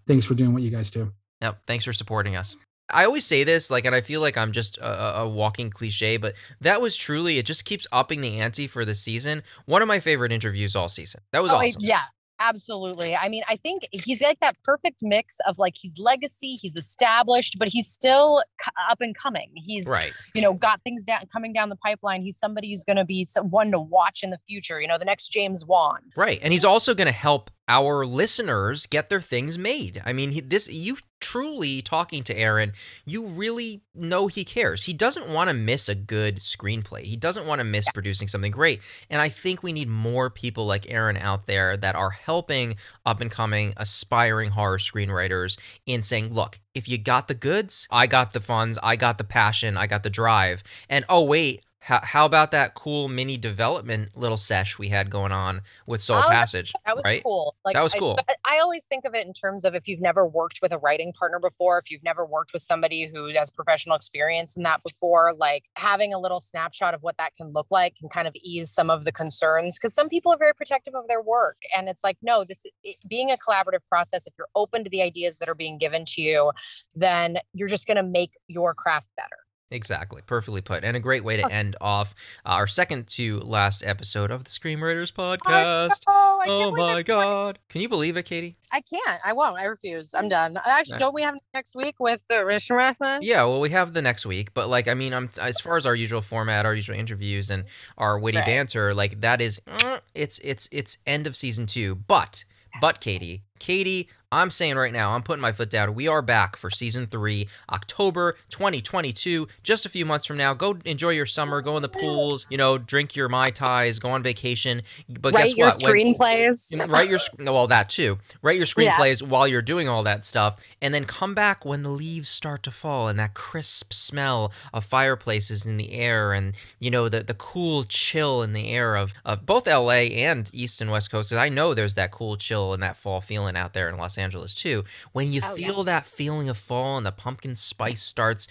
thanks for doing what you guys do. Yep. Thanks for supporting us. I always say this, like, and I feel like I'm just a, a, walking cliche, but that was truly, it just keeps upping the ante for the season. One of my favorite interviews all season. That was oh, awesome. yeah. Absolutely. I mean, I think he's like that perfect mix of like he's legacy, he's established, but he's still up and coming. He's right. You know, got things down coming down the pipeline. He's somebody who's going to be one to watch in the future. You know, the next James Wan. Right, and he's also going to help our listeners get their things made. I mean, he, this you truly talking to Aaron, you really know he cares. He doesn't want to miss a good screenplay. He doesn't want to miss producing something great. And I think we need more people like Aaron out there that are helping up and coming aspiring horror screenwriters in saying, "Look, if you got the goods, I got the funds, I got the passion, I got the drive." And oh wait, how, how about that cool mini development little sesh we had going on with Soul oh, was, Passage? That was right? cool. Like that was cool. I, I, always think of it in terms of if you've never worked with a writing partner before, if you've never worked with somebody who has professional experience in that before, like having a little snapshot of what that can look like can kind of ease some of the concerns because some people are very protective of their work, and it's like no, this it, being a collaborative process. If you're open to the ideas that are being given to you, then you're just going to make your craft better. Exactly. Perfectly put. And a great way to end off our second to last episode of the Screamwriters podcast. Oh, oh my God. Can you believe it, Katie? I can't. I won't. I refuse. I'm done. Actually, don't we have next week with the Rich Marathon? Yeah, well, we have the next week. But, like, I mean, I'm as far as our usual format, our usual interviews, and our witty right. banter, like, that is, it's, it's, it's end of season two. But, but, Katie, Katie, I'm saying right now, I'm putting my foot down. We are back for season three, October 2022. Just a few months from now. Go enjoy your summer. Go in the pools. You know, drink your mai tais. Go on vacation. But write guess your what? screenplays. When, write your well that too. Write your screenplays yeah. while you're doing all that stuff, and then come back when the leaves start to fall and that crisp smell of fireplaces in the air, and you know the the cool chill in the air of of both L.A. and East and West Coast. I know there's that cool chill and that fall feeling out there in Los Angeles too. When you oh, feel yeah. that feeling of fall and the pumpkin spice starts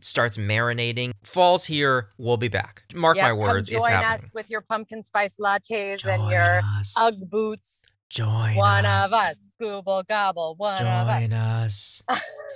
starts marinating, fall's here. We'll be back. Mark my words, come join us with your pumpkin spice lattes join and your us. UGG boots. Join one us. of us. Google gobble. One join of us.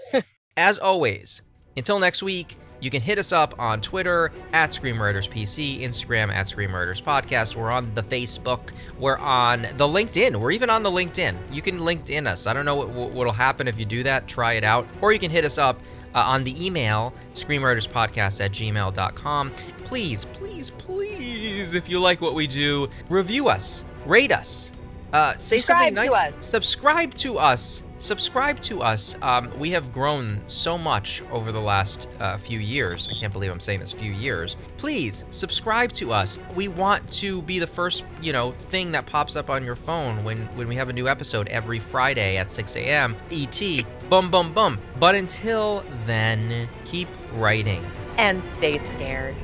As always, until next week. You can hit us up on Twitter at ScreamwritersPC, Instagram at ScreamWriters Podcast. We're on the Facebook. We're on the LinkedIn. We're even on the LinkedIn. You can LinkedIn us. I don't know what will happen if you do that. Try it out. Or you can hit us up uh, on the email, screamwriterspodcast at gmail.com. Please, please, please, if you like what we do, review us, rate us, uh, say Subscribe something nice. To Subscribe to us subscribe to us. Um, we have grown so much over the last uh, few years. I can't believe I'm saying this few years. Please subscribe to us. We want to be the first, you know, thing that pops up on your phone when when we have a new episode every Friday at 6 a.m. ET. Bum bum bum. But until then, keep writing and stay scared.